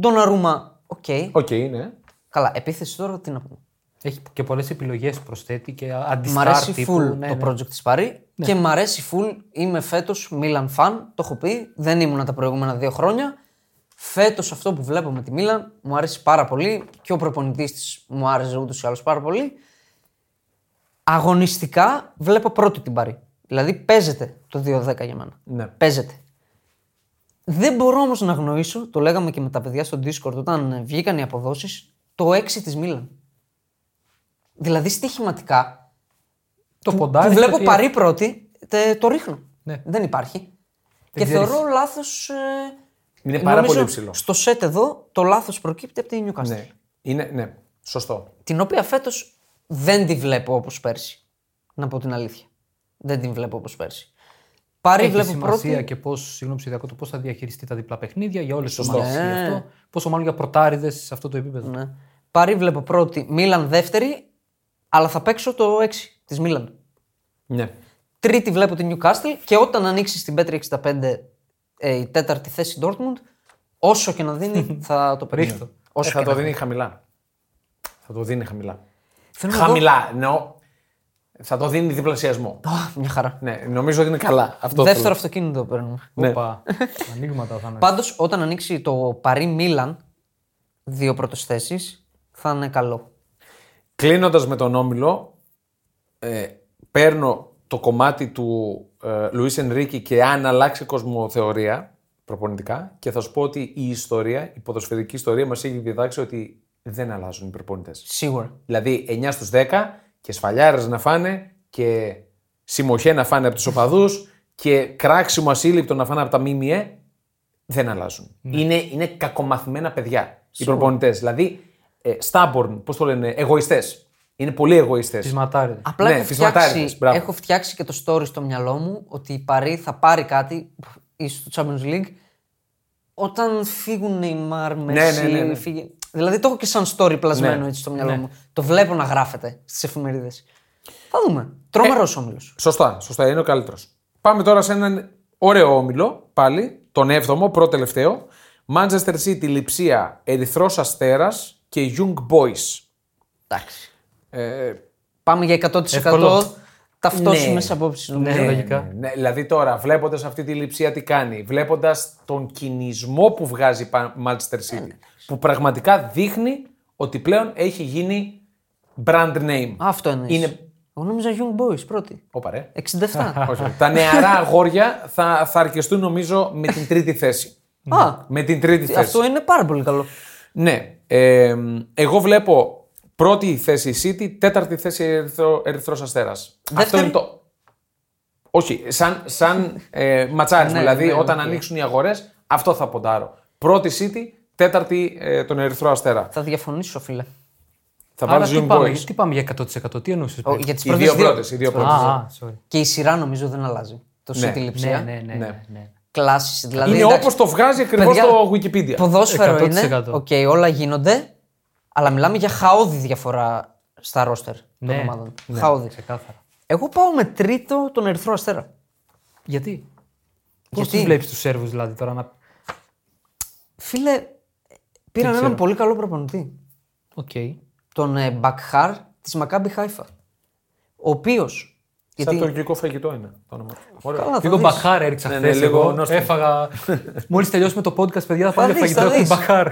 Ντοναρούμα, οκ. Οκ, ναι. Καλά, επίθεση τώρα τι να πούμε. Έχει και πολλές επιλογές προσθέτει και Μ' αντι-σταρ αρέσει τύπου. full ναι, το ναι. project της Παρή και μ' αρέσει full. Είμαι φέτος Milan fan, το έχω πει. Δεν ήμουν τα προηγούμενα δύο χρόνια. Φέτος αυτό που βλέπω με τη Μίλαν μου αρέσει πάρα πολύ και ο προπονητής της μου άρεσε ούτως ή άλλως πάρα πολύ. Αγωνιστικά βλέπω πρώτη την Παρή. Δηλαδή παίζεται το 2-10 για μένα. Ναι. Παίζεται. Δεν μπορώ όμως να γνωρίσω, το λέγαμε και με τα παιδιά στο Discord όταν βγήκαν οι αποδόσεις, το 6 της Μίλαν. Δηλαδή στοιχηματικά Το που ποντάρι. βλέπω ότι- παρή πρώτη, τε- το ρίχνω. Ναι. Δεν υπάρχει. και ξέρεις. θεωρώ λάθος. Είναι πάρα πολύ υψηλό. Στο σετ εδώ το λάθος προκύπτει από την Newcastle. Ναι. Είναι, ναι. Σωστό. Την οποία φέτος δεν τη βλέπω όπως πέρσι. Να πω την αλήθεια. Δεν την βλέπω όπως πέρσι. Πάρη Έχει βλέπω σημασία πρώτη. και πώς το πώς θα διαχειριστεί τα διπλά παιχνίδια για όλες τις Σωστό. ομάδες. Ναι. Αυτό. Πόσο μάλλον για πρωτάριδες σε αυτό το επίπεδο. Ναι. Πάρη βλέπω πρώτη. Μίλαν δεύτερη. Αλλά θα παίξω το 6 της Μίλαν. Ναι. Τρίτη βλέπω την Newcastle και όταν ανοίξει την Πέτρη 65 ε, η τέταρτη θέση Dortmund, όσο και να δίνει <laughs> θα το παίρνει. Ρίχτω. Όσο Ε, και θα το να δίνει χαμηλά. Θα το δίνει χαμηλά. Θέλω να δω- Χαμηλά, εννοώ. Θα το δίνει διπλασιασμό. Α, μια χαρά. Ναι, νομίζω ότι είναι καλά. Αυτό Δεύτερο θέλω. αυτοκίνητο παίρνουμε. Ναι. Όπα. Ανοίγματα θα είναι. Πάντως, όταν ανοίξει το Παρί Μίλαν, δύο πρώτες θέσεις, θα είναι καλό. Κλείνοντας με τον Όμιλο, ε, παίρνω το κομμάτι του ε, Λουίς Ενρίκη και αν αλλάξει κοσμοθεωρία προπονητικά και θα σου πω ότι η ιστορία, η ποδοσφαιρική ιστορία μας έχει διδάξει ότι δεν αλλάζουν οι προπονητές. Σίγουρα. Δηλαδή 9 στους 10 και σφαλιάρες να φάνε και συμμοχέ να φάνε από τους οπαδούς και κράξιμο ασύλληπτο να φάνε από τα ΜΜΕ δεν αλλάζουν. Είναι, είναι κακομαθημένα παιδιά οι προπονητές. Δηλαδή, ε, stubborn, πώς το λένε, εγωιστές. Είναι πολύ εγωιστές. Τι ματάριδε. Απλά Ναι, έχω, φυσματάριδες, φτιάξει, μπράβο. έχω φτιάξει και το story στο μυαλό μου ότι η Παρί θα πάρει κάτι ίσως στο Champions League όταν φύγουν οι Μαρ, Μέση, ναι, ναι, ναι. φύγει- Δηλαδή το έχω και σαν story πλασμένο Ναι, έτσι στο μυαλό μου. Το βλέπω να γράφεται στις εφημερίδες. Θα δούμε. Τρομερός όμιλος. Σωστά, σωστά, είναι ο καλύτερος. Πάμε τώρα σε έναν ωραίο όμιλο, πάλι, τον 7ο, πρώτο τελευταίο. Manchester City, Λιψία, Ερυθρός Αστέρας και Young Boys. Εντάξει. Ε, Πάμε για 100% Εύκολο. ταυτόσιμες Ναι. απόψεις. Ναι, νομίζω. λογικά. ναι, ναι, δηλαδή τώρα, βλέποντας αυτή τη Λιψία τι κάνει, βλέποντας τον κινησμό που βγάζει η Pa- Manchester City, που πραγματικά δείχνει ότι πλέον έχει γίνει brand name. Αυτό είναι. Είναι. Εγώ νόμιζα Young Boys πρώτη. Όπα ρε. 67. <laughs> Όχι, όχι. Τα νεαρά αγόρια θα, θα αρκεστούν νομίζω με την τρίτη θέση. Α, με την τρίτη θέση. αυτό είναι πάρα πολύ καλό. Ναι. Ε, εγώ βλέπω πρώτη θέση η City, τέταρτη θέση Ερυθρό, Ερυθρός Αστέρας. Αυτό Δεύτερη; είναι το... Όχι, σαν, σαν ε, ματσάρισμα. Ναι, δηλαδή, ναι, όταν οκ. ανοίξουν οι αγορές, αυτό θα ποντάρω. Πρώτη City, τέταρτη ε, τον Ερυθρό Αστέρα. Θα διαφωνήσω, φίλε. Θα Άρα βάλει τι Young πάμε, Boys. τι πάμε για 100%, τι εννοούσες. Ο- για τις Οι πρώτες δύο δύο. πρώτες. Οι δύο πρώτες. Α, α, sorry. Και η σειρά νομίζω δεν αλλάζει. Το Ναι. City Λιψία. Ναι, ναι, ναι. Ναι. Ναι, ναι. Κλάσεις, δηλαδή. Είναι εντάξει, όπως το βγάζει ακριβώς παιδιά, το Wikipedia. Ποδόσφαιρο 100%. είναι. Οκ, όλα γίνονται. Αλλά μιλάμε για χαώδη διαφορά στα ρόστερ των Ναι, ομάδων. ναι, Χαώδη. ξεκάθαρα. Εγώ πάω με τρίτο τον Ερυθρό Αστέρα. Γιατί; Πώς Γιατί; τους βλέπεις τους Σέρβους δηλαδή τώρα να. Φίλε, πήραν έναν πολύ καλό προπονητή. Οκ. Τον ε, Μπακχάρ της Μακάμπι Χάιφα. Ο οποίος. Σαν τουρκικό φαγητό είναι το όνομα. του. Ωραίο. Καλά, θα Λίγο δεις. μπαχάρ έριξα Ναι, χθες. ναι, λίγο εγώ. νόστιμο. Έφαγα. <laughs> Μόλις τελειώσουμε το podcast, παιδιά, θα πάμε Θα για δεις, φαγητό. θα Έχω δεις. μπαχάρ.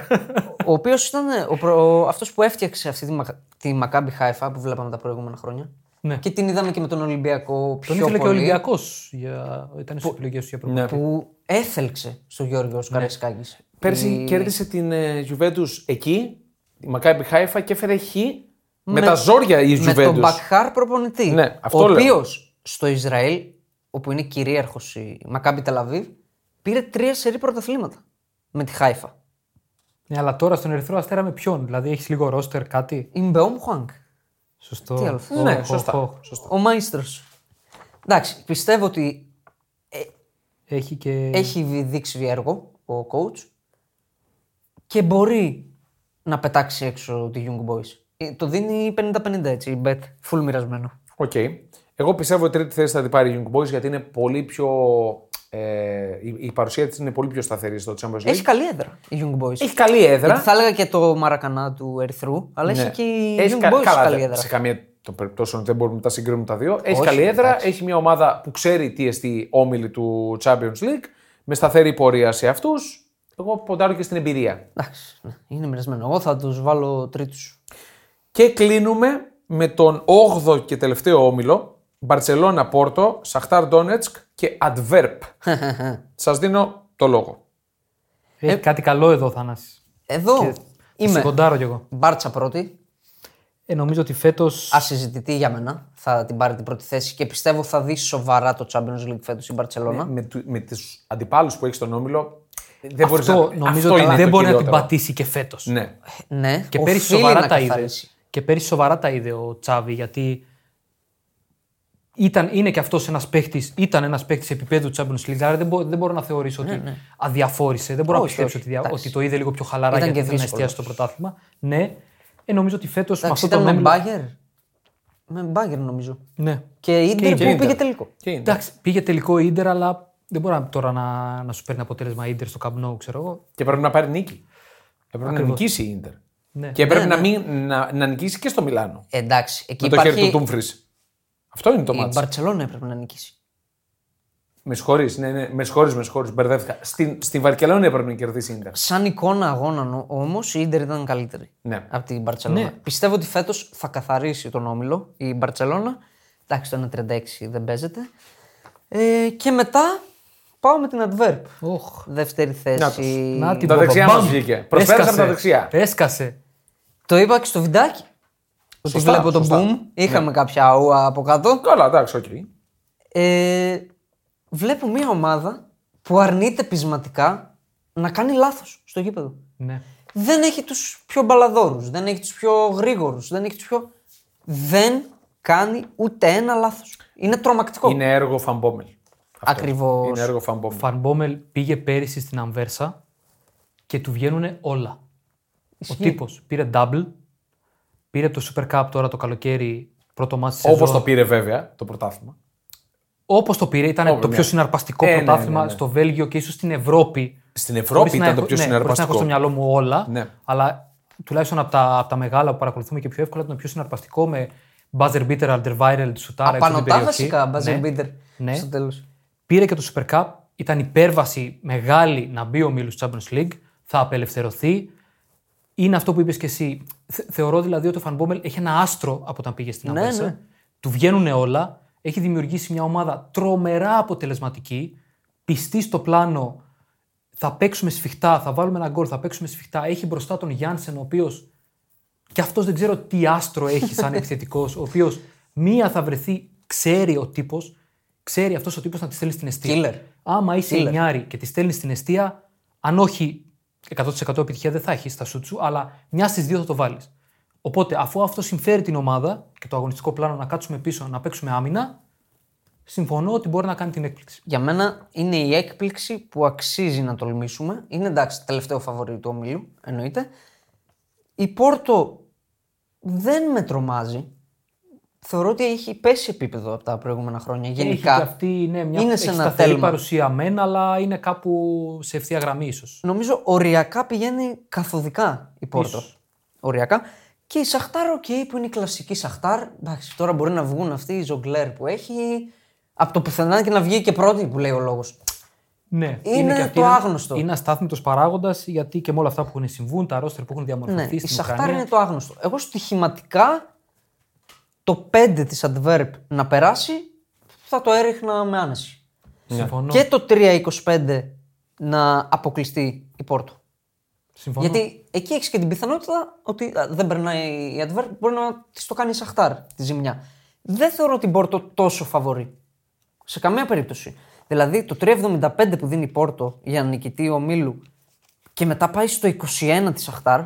Ο οποίος ήταν ο προ... αυτός που έφτιαξε αυτή τη, Μακα- τη Μακάμπι Χάιφα που βλέπαμε τα προηγούμενα χρόνια. Ναι. Και την είδαμε και με τον Ολυμπιακό πιο Τον ήθελε και ο πολύ. Ολυμπιακός. Για... Ήταν στις επιλογές του για προπονητή. Ναι. Που έπαιξε στο Γιώργο Ναι. Καραϊσκάκης. Πέρσι κέρδισε την ε, Juventus εκεί, η Μακάμπι Χάιφα και έφερε χ με, τα ζόρια η Με τον Juventus. Μπακχάρ προπονητή. Ναι, αυτό ο λέω. οποίος στο Ισραήλ, όπου είναι κυρίαρχος η Μακάμπι Τελαβίβ, πήρε τρία σερί πρωταθλήματα με τη Χάιφα. Ναι, αλλά τώρα στον Ερυθρό Αστέρα με ποιον. Δηλαδή έχεις λίγο ρόστερ κάτι; Ιν-Μπεόμ Χουάνγκ. Σωστό. Τι άλλο. Οχ, Ναι, οχ, σωστά. οχ. σωστά. Ο Μάιστρος. Εντάξει, πιστεύω ότι Έχει και. έχει δείξει έργο ο coach και μπορεί να πετάξει έξω τη Young Boys. Ε, Το δίνει 50-50 έτσι, η bet, full μοιρασμένο. Οκ. Εγώ πιστεύω ότι τρίτη θέση θα την πάρει η Young Boys γιατί είναι πολύ πιο. Ε, η, η παρουσία της είναι πολύ πιο σταθερή στο Champions League. Έχει καλή έδρα η Young Boys. Έχει καλή έδρα. Γιατί θα έλεγα και το Μαρακανά του Ερυθρού, αλλά έχει Ναι. και η Έχει Young κα- Boys καλά, καλή δεν- έδρα. Σε καμία των περιπτώσεων δεν μπορούμε να τα συγκρίνουμε τα δύο. Έχει Όχι, καλή έδρα, εντάξει. έχει μια ομάδα που ξέρει τι εστί όμιλοι του Champions League, με σταθερή πορεία σε αυτούς. Εγώ ποντάρω και στην εμπειρία. Εντάξει, ναι, είναι μοιρασμένο. Εγώ θα τους βάλω τρίτους. Και κλείνουμε με τον 8ο και τελευταίο όμιλο. Μπαρσελόνα Πόρτο, Σαχτάρ Ντόνετσκ και Αντβέρπ. <laughs> Σας δίνω το λόγο. Έχει κάτι καλό εδώ, Θανάσης. Εδώ Είμαι. είμαι. κοντάρω κι εγώ. Μπάρτσα πρώτη. Ε, νομίζω ότι φέτο. Ασυζητητή για μένα. Θα την πάρει την πρώτη θέση και πιστεύω θα δει σοβαρά το Champions League φέτος η Μπαρσελόνα. Με, του- με του αντιπάλους που έχει στον όμιλο, δεν μπορείς Αυτό να... νομίζω αυτό ότι είναι δεν το μπορεί να την κυριότερο. πατήσει και φέτος. Ναι. Ναι, Και πέρυσι οφείλει σοβαρά να τα είδες. Καθαρίσει. Και πέρυσι σοβαρά τα είδε ο Τσάβη γιατί ήταν, είναι και αυτός ένας παίχτης, ήταν ένας παίχτης επίπεδου Champions League. Άρα δεν, μπο- δεν μπορώ να θεωρήσω ότι αδιαφόρησε. Δεν μπορώ Ναι, Όχι, να πιστέψω όχι. ότι, δια- Εντάξει. ότι το είδε λίγο πιο χαλαρά Ήταν γιατί και θέλει να δύσκολος. εστιάσει στο πρωτάθλημα. Ναι, ε, νομίζω ότι φέτος με Εντάξει, αυτό ήταν το με νόμιλο. Μπάγκερ. Με Μπάγκερ νομίζω. Ναι. Και η Ιντερ και που Ίντερ. πήγε τελικό. Και είναι. Εντάξει, πήγε τελικό Ιντερ, αλλά δεν μπορεί να- τώρα να, να σου παίρνει αποτέλεσμα Ιντερ στο Camp Nou, ξέρω εγώ. Και πρέπει να πάρει νίκη. Έπρεπε να Ακριβώς. νικήσει η Ιντερ. Ναι. Και έπρεπε Ναι, να, μην, να, να νικήσει και στο Μιλάνο. Εντάξει, εκεί με το υπάρχει. χέρι του Τούμφρι. Αυτό είναι το η μάτσο. Μπαρσελόνα έπρεπε να νικήσει. Με συγχωρείς, ναι, ναι, με συγχωρείς, με συγχωρείς, μπερδεύτηκα. Στην, στη Βαρκελόνη έπρεπε να κερδίσει η Ιντερ. Σαν εικόνα αγώνα όμως η Ιντερ ήταν καλύτερη Ναι. από την Μπαρσελόνα. Ναι. Πιστεύω ότι φέτος θα καθαρίσει τον όμιλο η Μπαρσελόνα. Εντάξει, το 1,36 δεν παίζεται. Ε, και μετά πάω με την Αντβέρπ. Οχ. Δεύτερη Να θέση. Να την Τα πω, δεξιά μπαμ. μας βγήκε. Προσπέρασε Έσκασε. από τα δεξιά. Έσκασε. Το είπα και στο βιντεάκι. Ότι Σωστά, βλέπω τον σωστά. Ναι. boom. Είχαμε κάποια αούα από κάτω. Καλά, εντάξει, οκ. Ε, βλέπω μια ομάδα που αρνείται πεισματικά να κάνει λάθος στο γήπεδο. Ναι. Δεν έχει τους πιο μπαλαδόρους, δεν έχει τους πιο γρήγορους, δεν έχει τους πιο... Δεν κάνει ούτε ένα λάθος. Είναι τρομακτικό. Είναι έργο Φαμπόμελ. Αυτό. Ακριβώς. Είναι έργο Φαμπόμελ. Φαν Μπόμελ πήγε πέρυσι στην Αμβέρσα και του βγαίνουν όλα. Ο τύπος πήρε double, πήρε το Super Cup τώρα το καλοκαίρι πρώτο μάτι της Όπως το πήρε βέβαια το πρωτάθλημα. Όπως το πήρε, ήταν Όπως, το ναι. πιο συναρπαστικό Ε, ναι, πρωτάθλημα ναι, ναι. στο Βέλγιο και ίσως στην Ευρώπη. Στην Ευρώπη Χωρίς να ήταν το έχω- πιο ναι, χωρίς να έχω συναρπαστικό. στο μυαλό μου όλα, Ναι. αλλά τουλάχιστον από τα, από τα μεγάλα που παρακολουθούμε και πιο εύκολα ήταν το πιο συναρπαστικό με buzzer beater, under viral, σουτάρα έξω από την Απανωτά περιοχή. βασικά, buzzer Ναι. beater Ναι. στο τέλος. Πήρε και το Super Cup. Ήταν υπέρβαση μεγάλη να μπει ο Μίλους Champions League. Θα απελευθερωθεί. Είναι αυτό που είπες και εσύ. Θε- θεωρώ δηλαδή ότι ο Φανμπόμελ έχει ένα άστρο από όταν πήγε στην Ναι, Αβέρσα. ναι. Του βγαίνουν όλα. Έχει δημιουργήσει μια ομάδα τρομερά αποτελεσματική. Πιστή στο πλάνο. Θα παίξουμε σφιχτά, θα βάλουμε ένα γκολ, θα παίξουμε σφιχτά. Έχει μπροστά τον Γιάνσεν, ο οποίος και αυτός δεν ξέρω τι άστρο έχει σαν <laughs> επιθετικός, ο οποίος μία θα βρεθεί, ξέρει ο τύπος, ξέρει αυτός ο τύπος να τη στέλνει στην αιστεία. Killer. Άμα είσαι Killer. εννιάρη και τη στέλνεις στην αιστεία, αν όχι 100% επιτυχία δεν θα έχεις στα σουτ σου, αλλά μιας στις δύο θα το βάλεις. Οπότε, αφού αυτό συμφέρει την ομάδα και το αγωνιστικό πλάνο να κάτσουμε πίσω, να παίξουμε άμυνα, συμφωνώ ότι μπορεί να κάνει την έκπληξη. Για μένα είναι η έκπληξη που αξίζει να τολμήσουμε. Είναι εντάξει, τελευταίο φαβορή του ομίλου, εννοείται. Η Πόρτο δεν με τρομάζει. Θεωρώ ότι έχει πέσει επίπεδο από τα προηγούμενα χρόνια. Έχει Γενικά. και αυτή ναι, μια είναι έχει σε ένα σταθερή τέλμα. παρουσία μεν, αλλά είναι κάπου σε ευθεία γραμμή ίσως. Νομίζω οριακά πηγαίνει καθοδικά η Πόρτο. Ίσως. Οριακά. Και η Σαχτάρ, οκ, που είναι η κλασική Σαχτάρ. Εντάξει, τώρα μπορεί να βγουν αυτοί οι ζογκλέρ που έχει. Από το πουθενά και να βγει και πρώτη που λέει ο λόγος. Ναι, Είναι και αυτή το ένα- άγνωστο. Είναι αστάθμητος παράγοντας γιατί και με όλα αυτά που έχουν συμβούν, τα ρόστερ που έχουν διαμορφωθεί Ναι, η στην Σαχτάρ Ουκρανία. είναι το άγνωστο. Εγώ στοιχηματικά το 5 της Adverb να περάσει, θα το έριχνα με άνεση. Συμφωνώ. Και το 3-25 να αποκλειστεί η Πόρτο. Συμφωνώ. Γιατί εκεί έχεις και την πιθανότητα ότι α, δεν περνάει η Adverb, μπορεί να της το κάνει Σαχτάρ τη ζημιά. Δεν θεωρώ την Πόρτο τόσο φαβορή. Σε καμία περίπτωση. Δηλαδή το 3,75 που δίνει η Πόρτο για νικητή ο Μίλου και μετά πάει στο 21 της Σαχτάρ,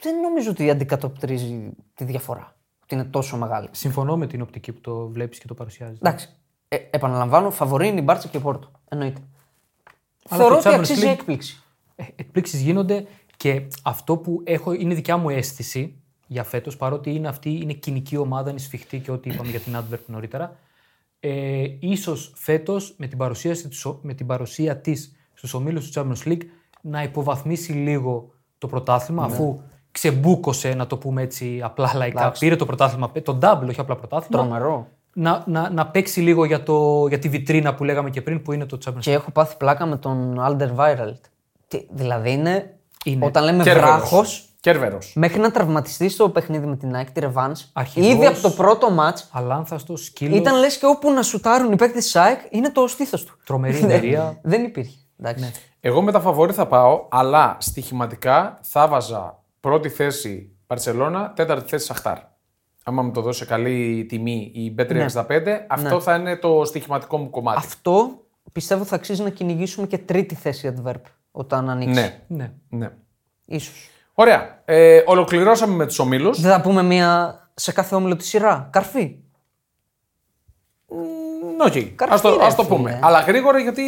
δεν νομίζω ότι αντικατοπτρίζει τη διαφορά. Ότι είναι τόσο μεγάλη. Συμφωνώ με την οπτική που το βλέπεις και το παρουσιάζεις. Εντάξει. Ε, επαναλαμβάνω, φαβορή είναι η Μπάρτσα και η Πόρτο. Εννοείται. Αλλά Θεωρώ το ότι Champions αξίζει League- έκπληξη. Ε, εκπλήξεις γίνονται και αυτό που έχω είναι δικιά μου αίσθηση για φέτος, παρότι είναι αυτή είναι κοινική ομάδα, είναι σφιχτή και ό,τι είπαμε για την Advert νωρίτερα. Ε, ίσως φέτος με την, παρουσίαση, της- με την παρουσία της στους ομίλους του Champions League να υποβαθμίσει λίγο το πρωτάθλημα αφού ξεμπούκωσε, να το πούμε έτσι απλά λαϊκά, Εντάξει. πήρε το πρωτάθλημα, το double, όχι απλά πρωτάθλημα. Τρομερό. Να, να, να παίξει λίγο για, το, για τη βιτρίνα που λέγαμε και πριν που είναι το Champions League. Και έχω πάθει πλάκα με τον Alder Viral. Τι, δηλαδή είναι, Είναι. όταν λέμε Κέρβερος. βράχος, Κέρβερος. μέχρι να τραυματιστείς στο παιχνίδι με την ΑΕΚ, τη Revans, Αρχηγός. ήδη από το πρώτο match Αλάνθαστος, σκύλος. ήταν λες και όπου να σουτάρουν οι παίκτες της ΑΕΚ είναι το στήθος του. Τρομερή <laughs> Δεν- εμπειρία. Δεν υπήρχε. Εντάξει. Εγώ με τα φαβόρη θα πάω, αλλά στοιχηματικά θα βάζα πρώτη θέση Παρσελώνα, τέταρτη θέση Σαχτάρ. Άμα μου το δώσει σε καλή τιμή η B365, αυτό θα είναι το στοιχηματικό μου κομμάτι. Αυτό πιστεύω θα αξίζει να κυνηγήσουμε και τρίτη θέση Αντβέρπ όταν ανοίξει. Ναι, Ναι. ναι. Ίσως. Ωραία. Ε, ολοκληρώσαμε με τους ομίλους. Δεν θα πούμε μία σε κάθε όμιλο τη σειρά. Καρφί. Μ, Οκ, Καρφί, ας το, ρε, ας το φίλε. πούμε. Αλλά γρήγορα γιατί,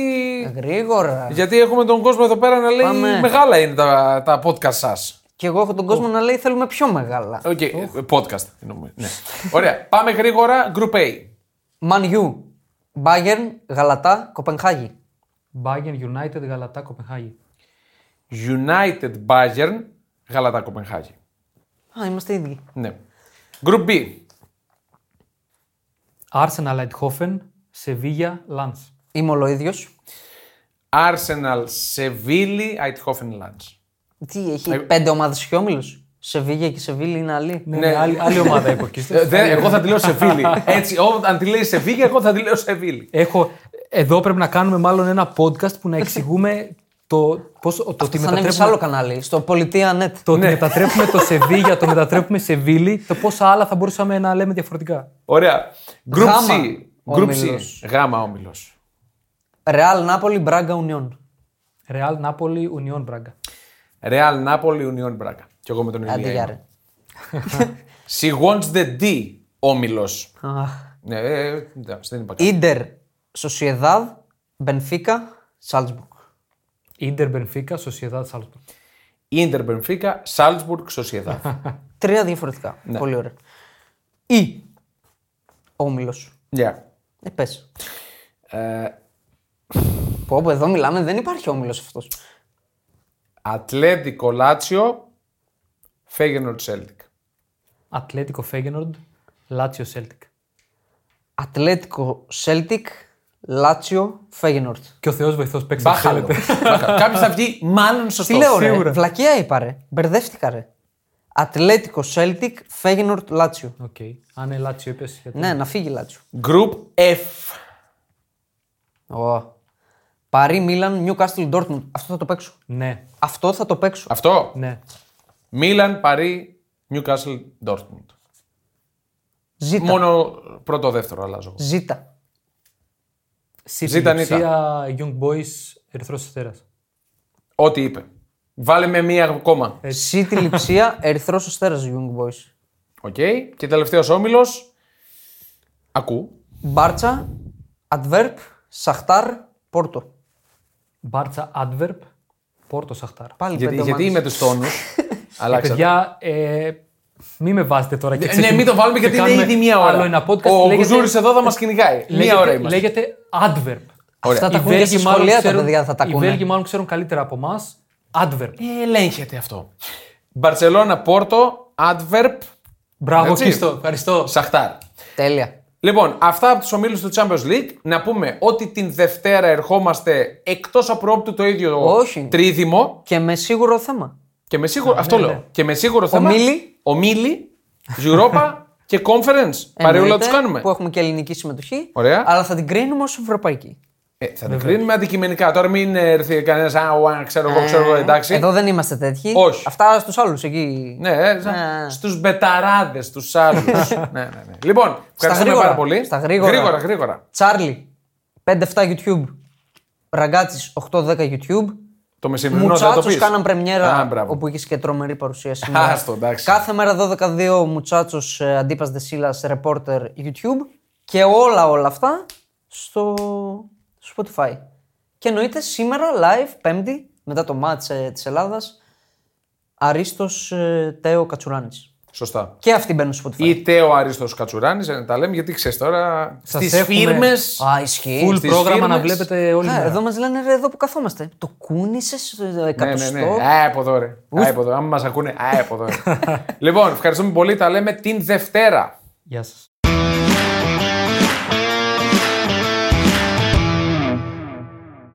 Γρήγορα. γιατί έχουμε τον κόσμο εδώ πέρα να λέει Πάμε. μεγάλα είναι τα, τα podcast σας. Και εγώ έχω τον κόσμο να λέει θέλουμε πιο μεγάλα. OK, podcast. εννοούμε. Ναι. Ωραία. Πάμε γρήγορα. Group A. Man U. Bayern, Γαλατά, Κοπενχάγη. Bayern United, Γαλατά, Κοπενχάγη. United Bayern, Γαλατά Κοπενχάγη. Α, είμαστε ίδιοι. Ναι. Group B. Arsenal, Eindhoven, Sevilla, Lens. Είμαι ολοίδιο. Arsenal, Seville, Eindhoven, Lens. Τι, έχει πέντε ομάδες και όμιλου. Σεβίγια και Σεβίλη είναι άλλη. Ναι, ναι, άλλη, άλλη ομάδα υποκείστε. Ε, δεν- εγώ θα τη λέω Σεβίλη. <laughs> Έτσι, όταν τη λέει Σεβίγια, εγώ θα τη λέω Σεβίλη. Έχω, εδώ πρέπει να κάνουμε μάλλον ένα podcast που να εξηγούμε το, πώς, το, ότι Θα ανέβει σε μετατρέπουμε, άλλο κανάλι, στο Πολιτεία Net. το ότι μετατρέπουμε το Σεβίγια, το μετατρέπουμε σε Βίλη, το πόσα άλλα θα μπορούσαμε να λέμε διαφορετικά. Ωραία. Group Γάμα C. Group C. όμιλος. Γάμα όμιλος. Ρεάλ Νάπολη, Μπράγκα, Ουνιόν. Ρεάλ, Νάπολη, Ουνιόν, Μπράγκα. Real Napoli, Union Braga. Και εγώ με τον Άντε Ηλία. για είμαι. ρε. She wants the D όμιλος. Αχ. Ναι, ε, ε, εντάξει, δεν είπα κάτι. Ίντερ, Σοσιεδάδ, Μπενφίκα, Σάλτσμπουργκ. Ίντερ, Μπενφίκα, Σοσιεδάδ, Σάλσμπουργκ. Ίντερ Μπενφίκα, Salzburg, Sociedad. Τρία διαφορετικά. Ναι. Πολύ ωραία. Ή όμιλος. Yeah. Ε, πες. Ε, Πω, πω, εδώ μιλάμε, δεν υπάρχει όμιλος αυτός. Ατλέτικο Λάτσιο, Φέγενορτ Celtic. Ατλέτικο Φέγενορντ, Λάτσιο Σέλτικ. Ατλέτικο Σέλτικ, Λάτσιο, Φέγενορτ. Και ο Θεός βοηθός παίξει. Μπάχαλο. Κάποιος θα βγει μάλλον σωστός. Τι λέω, ρε; σίγουρα. Βλακία είπα, ρε. Μπερδεύτηκα, ρε. Ατλέτικο Σέλτικ, Φέγενορτ, Λάτσιο. Οκ. Αν είναι Λάτσιο, είπες. Γιατί... Ναι, να φύγει Λάτσιο. Group F. Ω. Παρί Μίλαν, Νιούκαστιλ, Ντόρτμουντ. Αυτό θα το παίξω. ναι. Αυτό θα το παίξω. Αυτό; ναι. Μίλαν, Παρί, Newcastle, Dortmund. Ζήτα. Μόνο πρώτο-δεύτερο αλλάζω. εγώ. Ζήτα. Ζήτα Νίτα. Young Boys, Ερυθρός Αστέρα. Ό,τι είπε. Βάλε με μία ακόμα. Σίτι Λιψία, <laughs> Ερυθρός Αστέρα Young Boys. Οκ. Και τελευταίος όμιλος. Ακού. Μπάρτσα, Adverb, Σαχτάρ, Πόρτο. Μπάρτσα Adverb, Πόρτο Σαχτάρ. Πάλι Γιατί, πέντε γιατί ομάδες. με τους τόνους. <laughs> Αλλάξατε. Παιδιά, ε, μην με βάζετε τώρα και Ναι, ξεκινάμε μην το βάλουμε και γιατί είναι κάνουμε ήδη μία ώρα. Άλλο ένα podcast. Ο λέγεται- Γουζούρης εδώ θα μας κυνηγάει. Μία λέγεται- ώρα είμαστε. Λέγεται Adverb. Αυτά τα Οι ακούνε και Βέλγοι στα μάλλον σχολεία τα ξέρουν- παιδιά θα τα Οι ακούνε. Βέλγοι μάλλον ξέρουν καλύτερα από εμάς. Adverb. Ε, ελέγχεται αυτό. Μπαρσελόνα, Πόρτο, Adverb, Μπράβο, Έτσι. Χρήστο. Ευχαριστώ. Σαχτάρ. Τέλεια. Λοιπόν, αυτά από τους ομίλους του Champions League. Να πούμε ότι την Δευτέρα ερχόμαστε εκτός απρόπτου το ίδιο Όχι. τρίδημο. Και με σίγουρο θέμα. Και με σίγουρο. αυτό ναι, λέω. ναι. Και με σίγουρο θέμα. Ομίλη. Ομίλη. Europa. <laughs> Και conference. Παρεούλα Εννοείται, του κάνουμε. Που έχουμε και ελληνική συμμετοχή. Ωραία. Αλλά θα την κρίνουμε ως ευρωπαϊκή. Ε, θα την κρίνουμε αντικειμενικά. Τώρα μην έρθει κανένας. Α, ουα, ξέρω εγώ, ξέρω εγώ, εντάξει. Ε, Εδώ δεν είμαστε τέτοιοι. Όχι. Αυτά στους άλλου εκεί. Ναι, ε, Ναι. στους μπεταράδες, στου άλλους. <laughs> ναι, ναι, ναι. Λοιπόν, ευχαριστούμε γρήγορα. πάρα πολύ. Στα γρήγορα. Γρήγορα, γρήγορα. Τσάρλι 5-7 YouTube. Ραγκάτσι 8-10 YouTube. Το μεσημερινό θα το Μουτσάτσος πεις. κάναν πρεμιέρα Α, μπράβο. όπου είχες και τρομερή παρουσία σήμερα. Άστο, εντάξει. Κάθε μέρα 12-2 Μουτσάτσος Αντίπας Δεσίλας Reporter YouTube. Και όλα όλα αυτά στο Spotify. Και εννοείται σήμερα live, Πέμπτη, μετά το match ε, της Ελλάδας, Αρίστος Τέο Κατσουράνης. Σωστά. Και αυτοί μπαίνουν στο Spotify. Ή Τέο Αρίστος Κατσουράνης, ε, τα λέμε γιατί ξέρεις τώρα. Σας Στις έχουμε- φίρμες. Α, ισχύει. Full στις πρόγραμμα να φίρμες. βλέπετε όλη Α, μέρα. εδώ μας λένε ρε, εδώ που καθόμαστε. Το κούνησες Ναι, εκατοστό; ναι, ναι. Α, από εδώ, ρε. Α, από εδώ. Αν μας ακούνε, α, από εδώ. ρε. λοιπόν, ευχαριστούμε πολύ. Τα λέμε την Δευτέρα. Γεια σας.